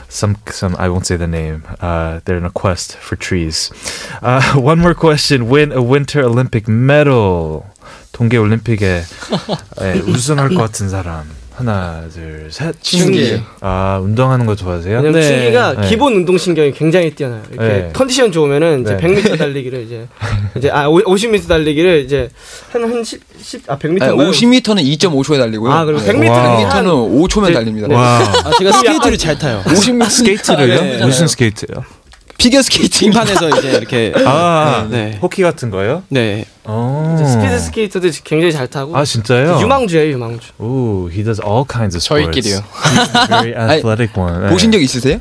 some some. I won't say the name. Uh, they're in a quest for trees. Uh, [LAUGHS] one more question: Win a Winter Olympic medal. 동계 올림픽에 예, 우승할 것 같은 사람. 하나, 둘, 셋. 춘기. 아 운동하는 거 좋아하세요? 왜냐면 네. 춘기가 네. 기본 운동 신경이 굉장히 뛰어나요. 이렇게 네. 컨디션 좋으면은 이제 네. 100m 달리기를 이제 이제 아 50m 달리기를 이제 한한 10, 10, 아 100m 아니, 50m는 2.5초에 달리고요 아, 그리고 네. 100m 는 와. 100m는 5초면 네. 달립니다 와, 아, 제가 스케이트를 잘 타요. 50m 스케이트를요? 네. 무슨 스케이트요? 피겨 스케이팅 빙판에서 이제 이렇게 아, 네. 호키 같은 거요? 네. 어. 이제 스피드 스케이터도 굉장히 잘 타고 아 진짜요? 유망주예요 유망주. Ooh, he does all kinds of sports. 저희끼리요. Very [LAUGHS] athletic one. 네. 보신 적 있으세요?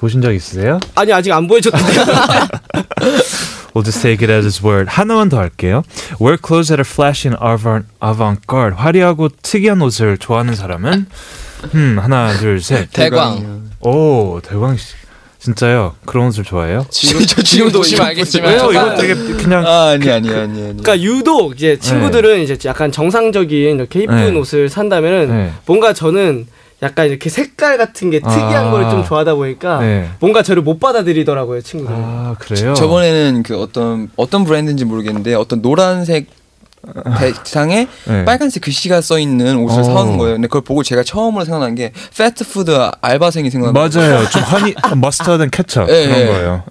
보신 적 있으세요? 아니 아직 안 보여줬는데 [LAUGHS] We'll just take it as his word. 하나만 더 할게요. Wear clothes that are flashy and avant- avant-garde. 화려하고 특이한 옷을 좋아하는 사람은 음 하나 둘 셋. 대광. 오 대광 씨. 진짜요? 그런 옷을 좋아해요? 지금 [LAUGHS] 저 지금 보시면 알겠지만 왜요? 이거 되게 그냥 아, 아니 아니 아니 아니. 그러니까 유독 이제 친구들은 이제 약간 정상적인 이렇게 이쁜 네. 옷을 산다면은 네. 뭔가 저는 약간 이렇게 색깔 같은 게 특이한 아. 거를 좀 좋아하다 보니까 네. 뭔가 저를 못 받아들이더라고요 친구들. 아 그래요? 저번에는 그 어떤 어떤 브랜드인지 모르겠는데 어떤 노란색 대상에 네. 빨간색 글씨가 써 있는 옷을 어. 사온 거예요. 근데 그걸 보고 제가 처음으로 생각난 게 패스트푸드 알바생이 생각나. 맞아요. 좀 허니 머스터드 앤 케첩 예, 그런 예. 거예요.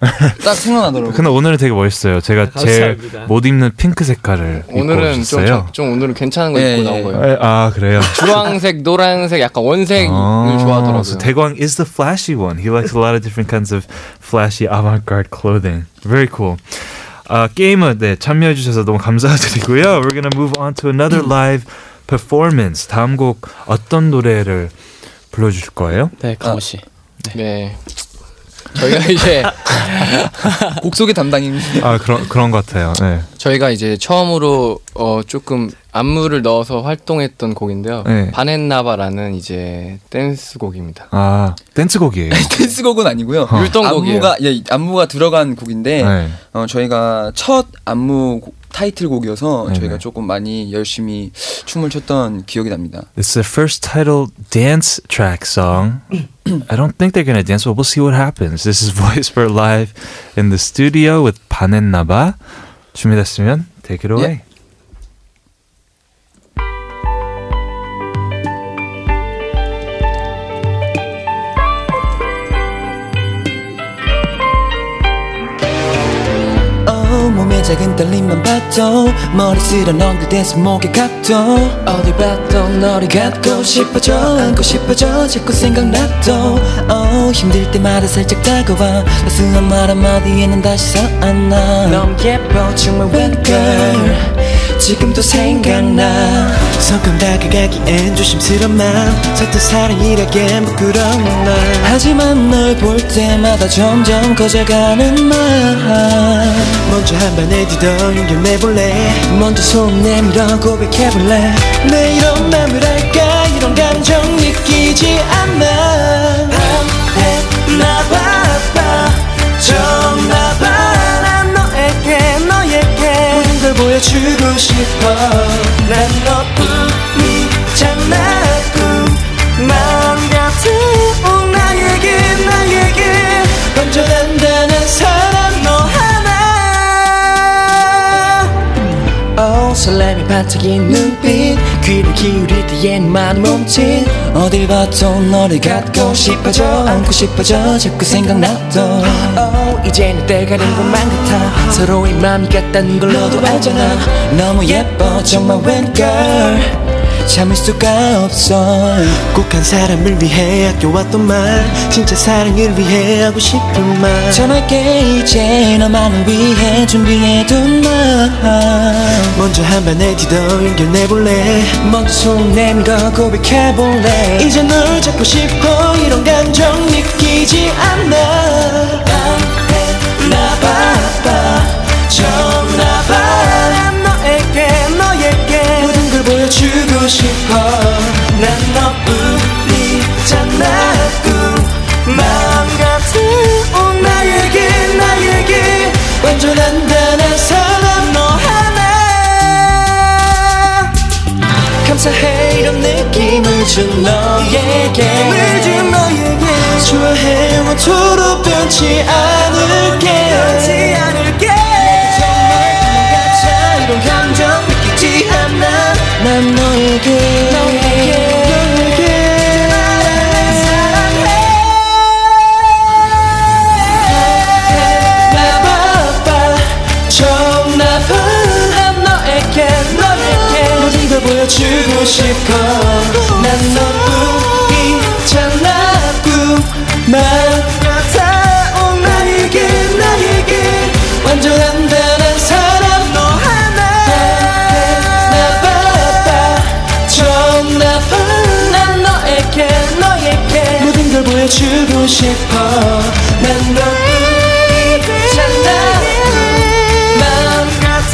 딱 생각나더라고요. 근데 오늘은 되게 멋있어요. 제가 제일 감사합니다. 못 입는 핑크 색깔을 입고 오늘은 좀, 오셨어요. 저- 좀 오늘은 괜찮은 거 예, 입고 예. 나온 거예요. 에, 아 그래요. 주황색, 노란색, 약간 원색을 아, 좋아하더라고요. So 대광 is the flashy one. He likes a lot of different kinds of flashy avant-garde clothing. Very cool. 아, 게임은 네, 참여해 주셔서 너무 감사드리고요. We're gonna move on to another live performance. 다음 곡 어떤 노래를 불러주실 거예요? 네, 강호 씨. 네. 저희가 [LAUGHS] 이제 [LAUGHS] 곡소개 담당입니다. 아 그런 그런 것 같아요. 네. 저희가 이제 처음으로 어 조금 안무를 넣어서 활동했던 곡인데요. 네. 바넷나바라는 이제 댄스 곡입니다. 아 댄스곡이에요. [LAUGHS] 댄스곡은 아니고요. 어. 율동곡이에요. 안무가 예, 안무가 들어간 곡인데 네. 어, 저희가 첫 안무 곡- 타이틀곡이어서 네네. 저희가 조금 많이 열심히 춤을 췄던 기억이 납니다. It's the first title dance track song. I don't think they're gonna dance, but we'll see what happens. This is [LAUGHS] Voisper Live in the studio with 반했나봐. 준비됐으면 take it away. Yeah. 작은 떨림만 봐도 머리 쓸어 엉클대서 목에 각도. 어디 봐도 너를 갖고 싶어져 안고 싶어져 자꾸 생각나도. 어, 힘들 때마다 살짝 다가와. 따스한 말 한마디에 는 다시 서안나 너무 예뻐 정말 girl 지금도 생각나. 성큼 다가가기엔 조심스러운 마음. 서툰 사랑이라기엔 부끄러운 말 하지만 널 볼 때마다 점점 커져가는 말 먼저 한번에 뒤덮여 내볼래? 먼저 손 내밀어 고백해볼래? 내 이런 맘을 알까? 이런 감정 느끼지 않나. 나봐봐 정나봐 보여주고 싶어. 난 너뿐이잖아 꿈만 같은 꼭 나에게 나에게 먼저 단단한 사람 너 하나. Oh 설렘이 반짝인 눈빛. 귀를 기울일 때엔 많이 몸짓 어딜 봐도 너를 갖고 싶어져 안고 싶어져. 자꾸 생각나도. Oh 이제는 때가 된 것만 같아. 서로의 마음이 같다는 걸 너도 알잖아. 너무 예뻐 정말 girl 참을 수가 없어. 꼭 한 사람을 위해 아껴왔던 말. 진짜 사랑을 위해 하고 싶은 말. 전할게 이제 너만을 위해 준비해둔 말 먼저 한번에 뒤더 연결해볼래? 먼저 손 내밀어 고백해볼래? 이제 널 잡고 싶어. 이런 감정 느끼지 않 나 나봐봐 정나봐 난 너에게 너에게. 모든 걸 보여주고 싶어. 난 너뿐이잖아. 꿈만 같은 꼭 나에게 나에게. 완전 단단한 사람 너 하나. 감사해 이런 느낌을 준 너에게. 느낌을 준 너에게 좋아해. 원투로 변치 않을게. 변치 않을게. 정말 같아 이런 감정 느끼지 않아. 난 너에게. 너에게. 나봐봐. 정나봐 난 너에게. 너에게. 모든 걸 보여주고 싶어. 난너 주고 싶어 난 너뿐이잖아 마음 같은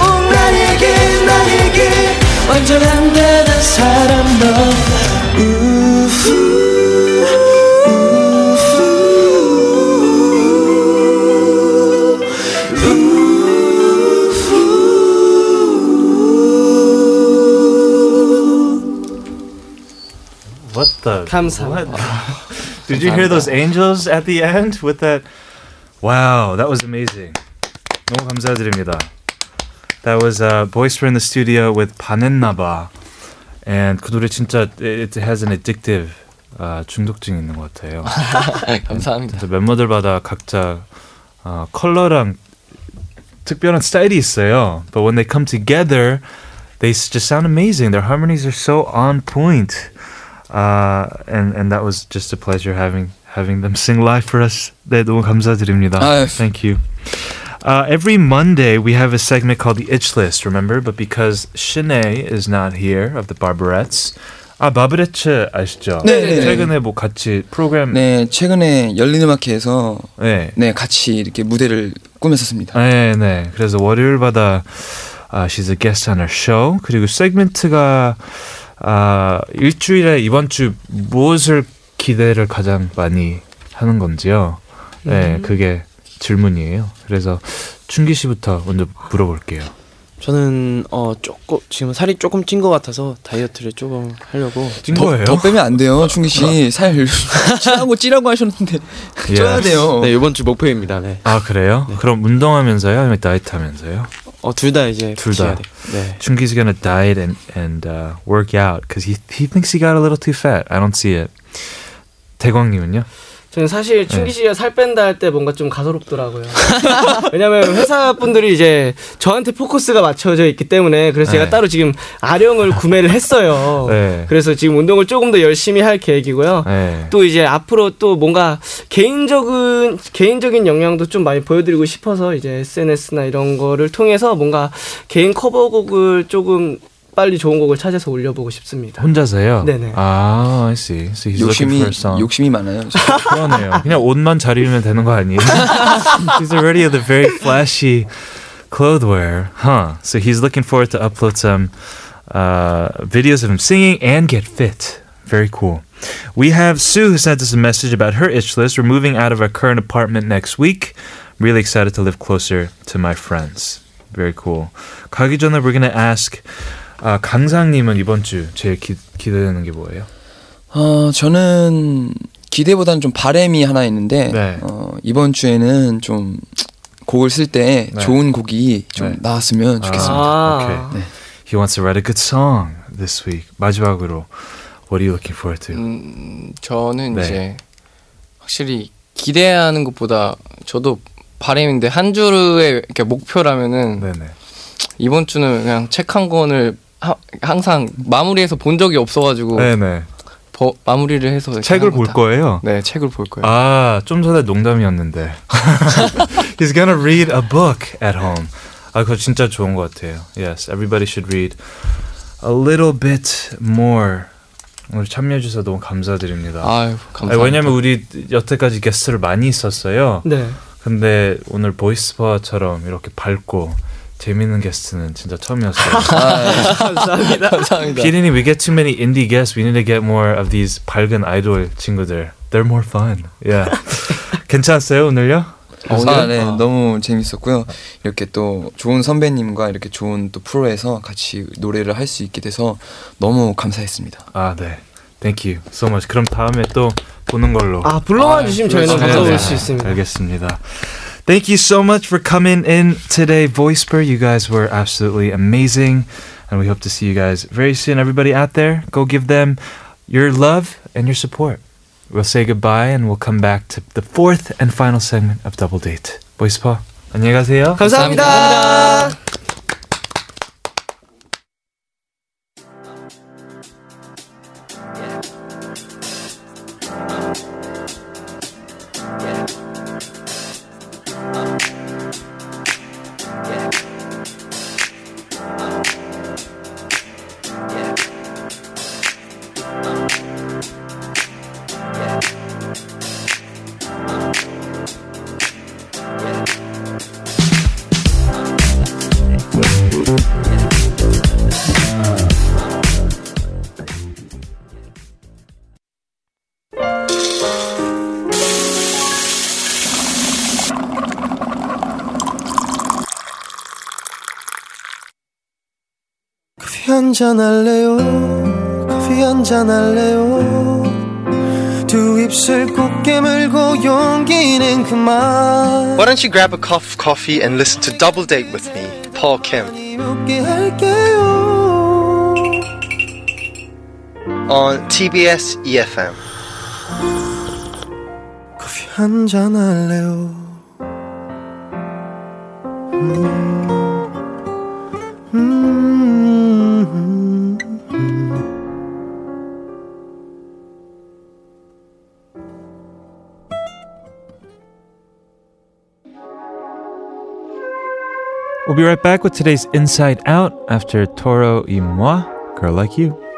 오 나에게 나에게 완전 단단한 사람 너 우후 What the? 감사합니다. Did you hear those angels at the end with that? Wow, that was amazing. 너무 감사드립니다. That was uh, Voisper in the Studio with 반했나봐. And 그 노래 진짜 it has an addictive uh, 중독증 있는 것 같아요. [LAUGHS] 감사합니다. 멤버들마다 각자 uh, 컬러랑 특별한 스타일이 있어요. But when they come together, they just sound amazing. Their harmonies are so on point. Uh, and and that was just a pleasure having having them sing [LAUGHS] live for us. 네, 너무 감사드립니다. 아유. Thank you. Uh, every Monday we have a segment called the Itch List, remember? But because Shanae is not here of the Barbarettes, 아 마브레츠 아시죠? 네, 네, 네. 최근에 뭐 같이 프로그램 네, 최근에 열린 음악회에서 네. 네, 같이 이렇게 무대를 꾸몄었습니다. 네, 네. 그래서 월요일마다 아, she's a guest on our show. 그리고 세그멘트가 아, 일주일에 이번 주 무엇을 기대를 가장 많이 하는 건지요. 네, 음. 그게 질문이에요. 그래서 춘기 씨부터 먼저 물어볼게요. 저는 어 조금 지금 살이 조금 찐 것 같아서 다이어트를 조금 하려고 찐 더, 거예요? 더 빼면 안 돼요, 충기 씨. 살 [LAUGHS] 찌라고 찌라고 하셨는데 쪄야 돼요. 네 이번 주 목표입니다. 네. 아 그래요? 그럼 운동하면서요, 아니면 다이어트 하면서요? 어 둘 다 이제 둘 같이 해야 다. 돼요. 네. Chungi's gonna diet and and uh, work out because he he thinks he got a little too fat. I don't see it. 대광님은요? 저는 사실 네. 충기 씨가 살 뺀다 할 때 뭔가 좀 가소롭더라고요. [LAUGHS] 왜냐면 회사 분들이 이제 저한테 포커스가 맞춰져 있기 때문에 그래서 제가 네. 따로 지금 아령을 구매를 했어요. 네. 그래서 지금 운동을 조금 더 열심히 할 계획이고요. 네. 또 이제 앞으로 또 뭔가 개인적인 개인적인 역량도 좀 많이 보여드리고 싶어서 이제 SNS나 이런 거를 통해서 뭔가 개인 커버곡을 조금 빨리 좋은 곡을 찾아서 올려보고 싶습니다. 혼자서요? 네네. 아, I see. So he's looking 욕심이 for a song. 욕심이 많아요. [LAUGHS] 그러네요. 그냥 옷만 잘 입으면 되는 거 아니에요? [LAUGHS] he's already the very flashy clothwear, huh? So he's looking forward to upload some uh, videos of him singing and get fit. Very cool. We have Sue who sent us a message about her itch list. We're moving out of our current apartment next week. Really excited to live closer to my friends. Very cool. 가기 전에 we're gonna ask 아, 강상님은 이번 주 제일 기, 기대되는 게 뭐예요? 어, 저는 기대보다는 좀 바램이 하나 있는데 네. 어, 이번 주에는 좀 곡을 쓸때 네. 좋은 곡이 좀 네. 나왔으면 좋겠습니다. 아. Okay. He wants to write a good song this week. 마지막으로 What are you looking forward to? 음, 저는 네. 이제 확실히 기대하는 것보다 저도 바람인데 한 주의 이렇게 목표라면은 네네. 이번 주는 그냥 책 한 권을 하, 항상 마무리해서 본 적이 없어가지고 네네. 버- 마무리를 해서 책을 볼. 거예요? 네, 책을 볼 거예요. 아, 좀 전에 농담이었는데. [LAUGHS] He's gonna read a book at home. 아, 그거 진짜 좋은 것 같아요. Yes, everybody should read a little bit more. 오늘 참여해 주셔서 너무 감사드립니다. 아유, 감사합니다. 왜냐면 우리 여태까지 게스트를 많이 있었어요. 네. 근데 오늘 보이스파처럼 이렇게 밝고 재밌는 게스트는 진짜 처음이었어요. [LAUGHS] [LAUGHS] 감사합니다. 감사합니다. 피디님, we get too many indie guests. We need to get more of these 밝은 아이돌 친구들. They're more fun. Yeah. [LAUGHS] 괜찮았어요 오늘요? 아, 네, 너무 재밌었고요. 이렇게 또 좋은 선배님과 이렇게 좋은 또 프로에서 같이 노래를 할 수 있게 돼서 너무 감사했습니다. 아, 네. Thank you so much. 그럼 다음에 또 보는 걸로. 아 불러만 주시면 저희는 네, 가서 네. 볼수 있습니다. 알겠습니다. Thank you so much for coming in today, Voisper. You guys were absolutely amazing. And we hope to see you guys very soon. Everybody out there, go give them your love and your support. We'll say goodbye and we'll come back to the fourth and final segment of Double Date. Voisper, 안녕히 가세요. 감사합니다. 감사합니다. 한잔 할래요 커피 한잔 할래요 두 입술 꼭 깨물고 용기는 그만 Why don't you grab a cup of coffee and listen to Double Date with me, Paul Kim, 웃게 할게요 on TBS EFM. 커피 한잔 할래요 음, We'll be right back with today's Inside Out after Toro y Moi, Girl Like You.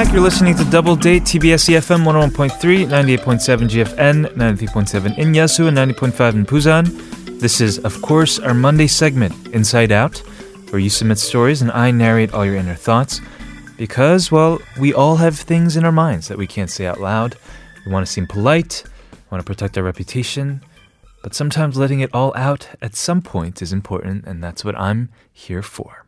Back. You're listening to Double Date TBS EFM 101.3, 98.7 GFN, 93.7 in Yeosu, and 90.5 in Busan. This is, of course, our Monday segment, Inside Out, where you submit stories and I narrate all your inner thoughts. Because, well, we all have things in our minds that we can't say out loud. We want to seem polite, we want to protect our reputation, but sometimes letting it all out at some point is important, and that's what I'm here for.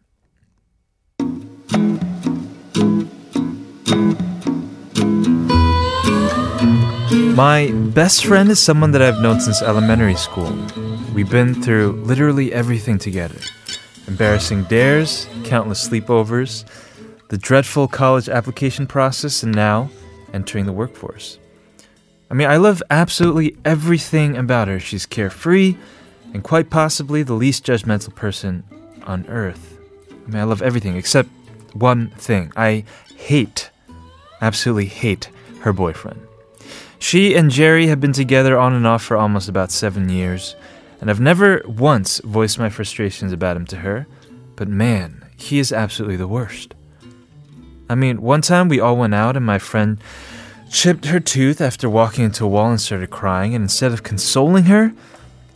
My best friend is someone that I've known since elementary school. We've been through literally everything together embarrassing dares, countless sleepovers, the dreadful college application process, and now entering the workforce. I mean, I love absolutely everything about her. She's carefree and quite possibly the least judgmental person on earth. I mean, I love everything except one thing. I hate, absolutely hate her boyfriend. She and Jerry have been together on and off for almost about seven years, and I've never once voiced my frustrations about him to her, but man, he is absolutely the worst. I mean, one time we all went out and my friend chipped her tooth after walking into a wall and started crying, and instead of consoling her,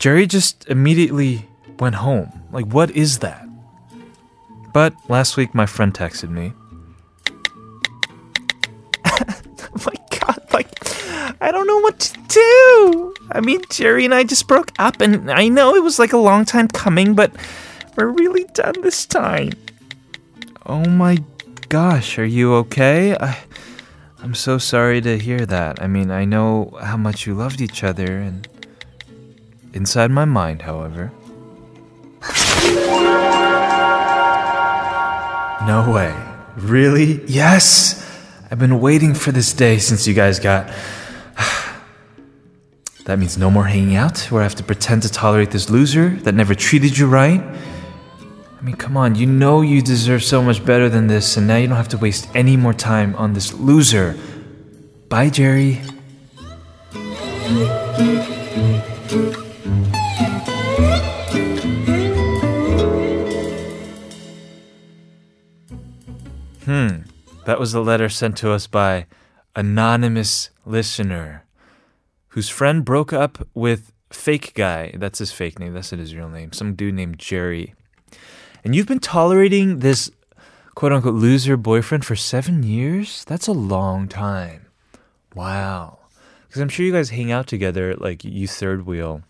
Jerry just immediately went home. Like, what is that? But last week, my friend texted me. oh [LAUGHS] my I don't know what to do. I mean, Jerry and I just broke up, and I know it was like a long time coming, but we're really done this time. Oh my gosh, are you okay? I, I'm so sorry to hear that. I mean, I know how much you loved each other, and inside my mind, however. No way. Really? Yes! I've been waiting for this day since you guys got. [SIGHS] that means no more hanging out, where I have to pretend to tolerate this loser that never treated you right. I mean, come on, you know you deserve so much better than this, and now you don't have to waste any more time on this loser. Bye, Jerry. Hmm. That was a letter sent to us by anonymous listener whose friend broke up with fake guy. That's his fake name. That's his real name. Some dude named Jerry. And you've been tolerating this quote unquote loser boyfriend for seven years? That's a long time. Wow. Because I'm sure you guys hang out together, like you third wheel,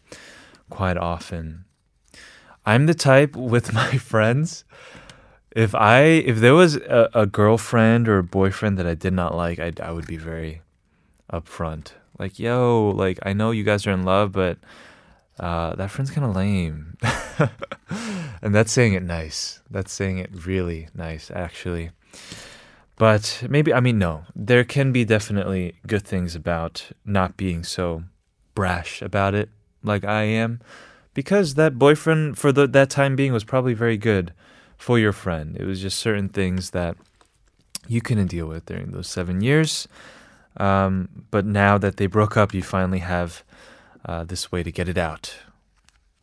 quite often. I'm the type with [LAUGHS] my friends. If I if there was a, a girlfriend or a boyfriend that I did not like, I I would be very upfront. Like, yo, like I know you guys are in love, but uh, that friend's kind of lame. [LAUGHS] and that's saying it nice. That's saying it really nice, actually. But maybe, I mean, no. There can be definitely good things about not being so brash about it like I am. Because that boyfriend, for the, that time being, was probably very good for your friend. It was just certain things that you couldn't deal with during those seven years. Um, but now that they broke up, you finally have uh, this way to get it out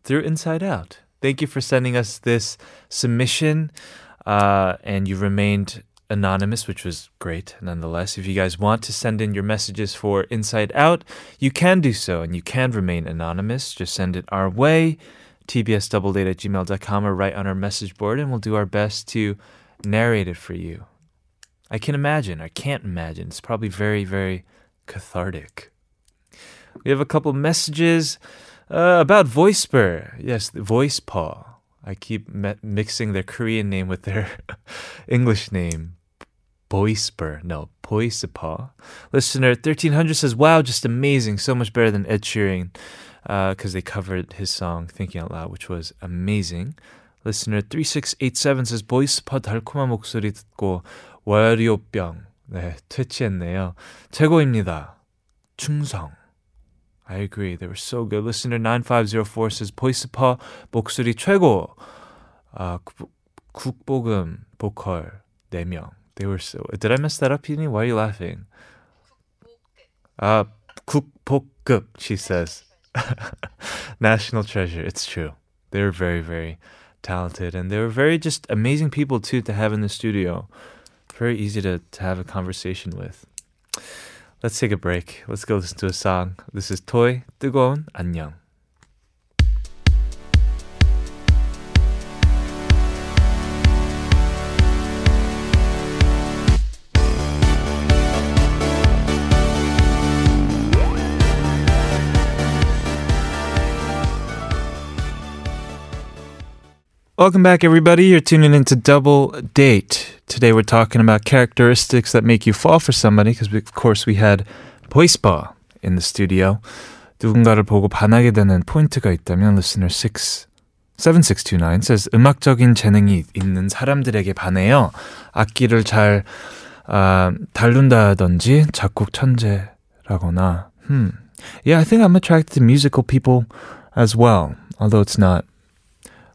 through Inside Out. Thank you for sending us this submission. Uh, and you remained anonymous, which was great nonetheless. If you guys want to send in your messages for Inside Out, you can do so and you can remain anonymous. Just send it our way, tbsdoubledate at gmail.com or write on our message board, and we'll do our best to narrate it for you. I can imagine, I can't imagine. It's probably very, very cathartic. We have a couple messages uh, about Voisper. Yes, the Voice Paw. I keep me- mixing their Korean name with their [LAUGHS] English name. Boisper. No, Boisepa. Listener 1300 says, Wow, just amazing. So much better than Ed Sheeran because uh, they covered his song Thinking Out Loud, which was amazing. Listener 3687 says, 보이스파 달콤한 목소리 듣고 월요병. 네, 퇴치했네요. 최고입니다. 충성. I agree. They were so good. Listener 9504 says, 보이스파 목소리 최고. 아, 국보금 보컬 4명. They were so. Did I mess that up, Pini? Why are you laughing? Uh, 국보급, she says. [LAUGHS] National treasure. It's true. They were very, very talented. And they were very just amazing people, too, to have in the studio. very easy to, to have a conversation with. Let's take a break. Let's go listen to a song. This is Toy 뜨거운 안녕. Welcome back, everybody. You're tuning into Double Date. Today we're talking about characteristics that make you fall for somebody because, of course, we had 보이스바 in the studio. 누군가를 보고 반하게 되는 포인트가 있다면 listener 6 7629 says 음악적인 재능이 있는 사람들에게 반해요. 악기를 잘 아, 다룬다든지 작곡 천재라거나. Hmm. Yeah, I think I'm attracted to musical people as well, although it's not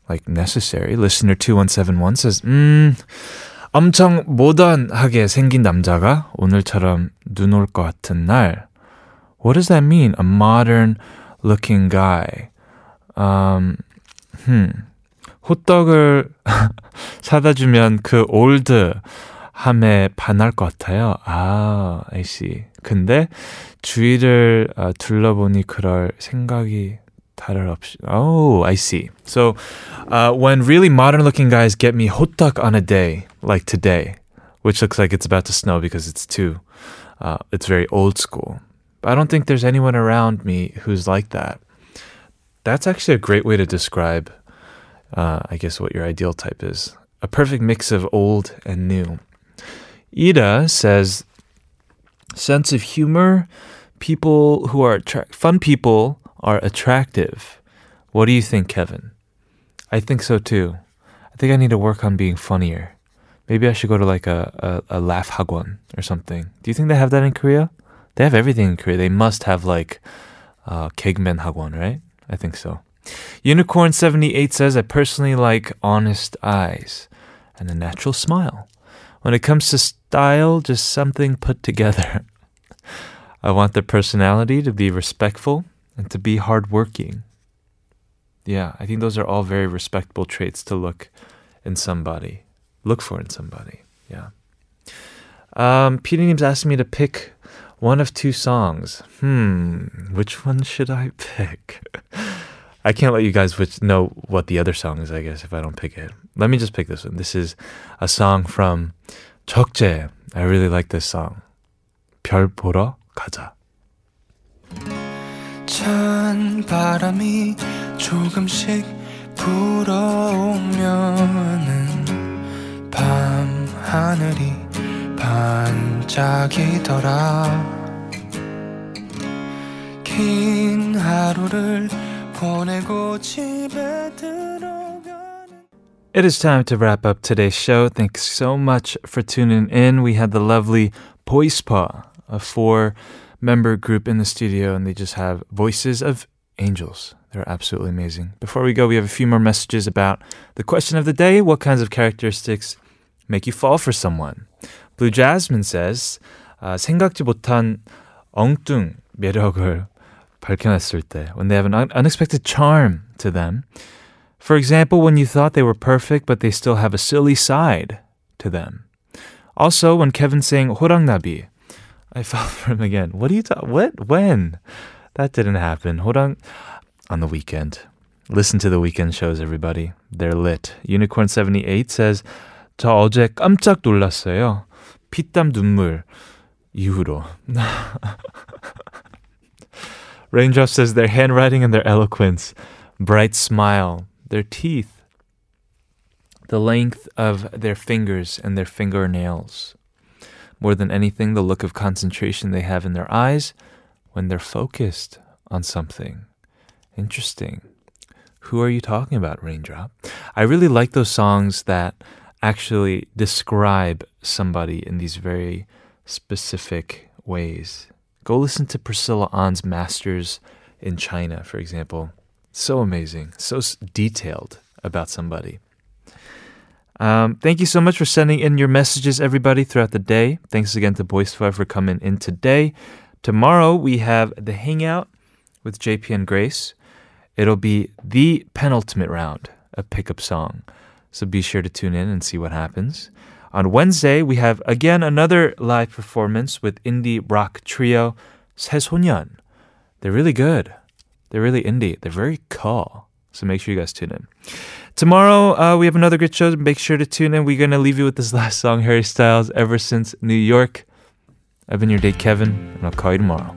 like necessary. Listener 2171 says, 음, 엄청 모던하게 생긴 남자가 오늘처럼 눈 올 것 같은 날. What does that mean? A modern looking guy. Um, hmm. 호떡을 사다 주면 그 올드 함에 반할 것 같아요. 아, I see. 근데 주위를 어, 둘러보니 그럴 생각이 다를 없이. Oh, I see. So, uh, when really modern looking guys get me 호떡 on a day like today, which looks like it's about to snow because it's too, uh, it's very old school. But I don't think there's anyone around me who's like that. That's actually a great way to describe, uh, I guess, what your ideal type is. A perfect mix of old and new. Ida says, sense of humor, people who are attra- fun people are attractive. What do you think, Kevin? I think so too. I think I need to work on being funnier. Maybe I should go to like a, a, a laugh hagwon or something. Do you think they have that in Korea? They have everything in Korea. They must have like uh, kegmen hagwon, right? I think so. Unicorn78 says, I personally like honest eyes and a natural smile. When it comes to style, just something put together. [LAUGHS] I want their personality to be respectful and to be hardworking. Yeah, I think those are all very respectable traits to look in somebody, look for in somebody. Yeah. Um, PD님's asked me to pick one of two songs. Hmm, which one should I [LAUGHS] pick? I can't let you guys which know what the other song is, I guess, if I don't pick it. Let me just pick this one. This is a song from Jukjae. I really like this song. 별 보러 가자. 찬 바람이 조금씩 불어오면은 밤 하늘이 반짝이더라 긴 하루를 보내고 집에 들어가는 It is time to wrap up today's show. Thanks so much for tuning in. We had the lovely Boyspa, a four member group in the studio, and they just have voices of angels. They're absolutely amazing. Before we go, we have a few more messages about the question of the day what kinds of characteristics make you fall for someone? Blue Jasmine says, 아, 생각지 못한 엉뚱 매력을 밝혀냈을 때, when they have an un- unexpected charm to them. For example, when you thought they were perfect, but they still have a silly side to them. Also, when Kevin's saying 호랑나비, I fell [LAUGHS] for him again. What are you talking? What? When? That didn't happen. 호랑 on the weekend. Listen to the weekend shows, everybody. They're lit. Unicorn78 says, 저 어제 깜짝 놀랐어요. 피땀 눈물 이후로. [LAUGHS] Raindrop says their handwriting and their eloquence, bright smile, their teeth, the length of their fingers and their fingernails. More than anything, the look of concentration they have in their eyes when they're focused on something. Interesting. Who are you talking about, Raindrop? I really like those songs that actually describe somebody in these very specific ways. Go listen to Priscilla Ahn's Masters in China, for example. So amazing, so detailed about somebody. Um, thank you so much for sending in your messages, everybody, throughout the day. Thanks again to Voisper for coming in today. Tomorrow we have the Hangout with JP and Grace. It'll be the penultimate round of pickup song. So be sure to tune in and see what happens. On Wednesday, we have again another live performance with indie rock trio 새소년. They're really good. They're really indie. They're very cool. So make sure you guys tune in. Tomorrow, uh, we have another good show. Make sure to tune in. We're going to leave you with this [LAUGHS] last song, Harry Styles, Ever Since New York. I've been your date, Kevin, and I'll call you tomorrow.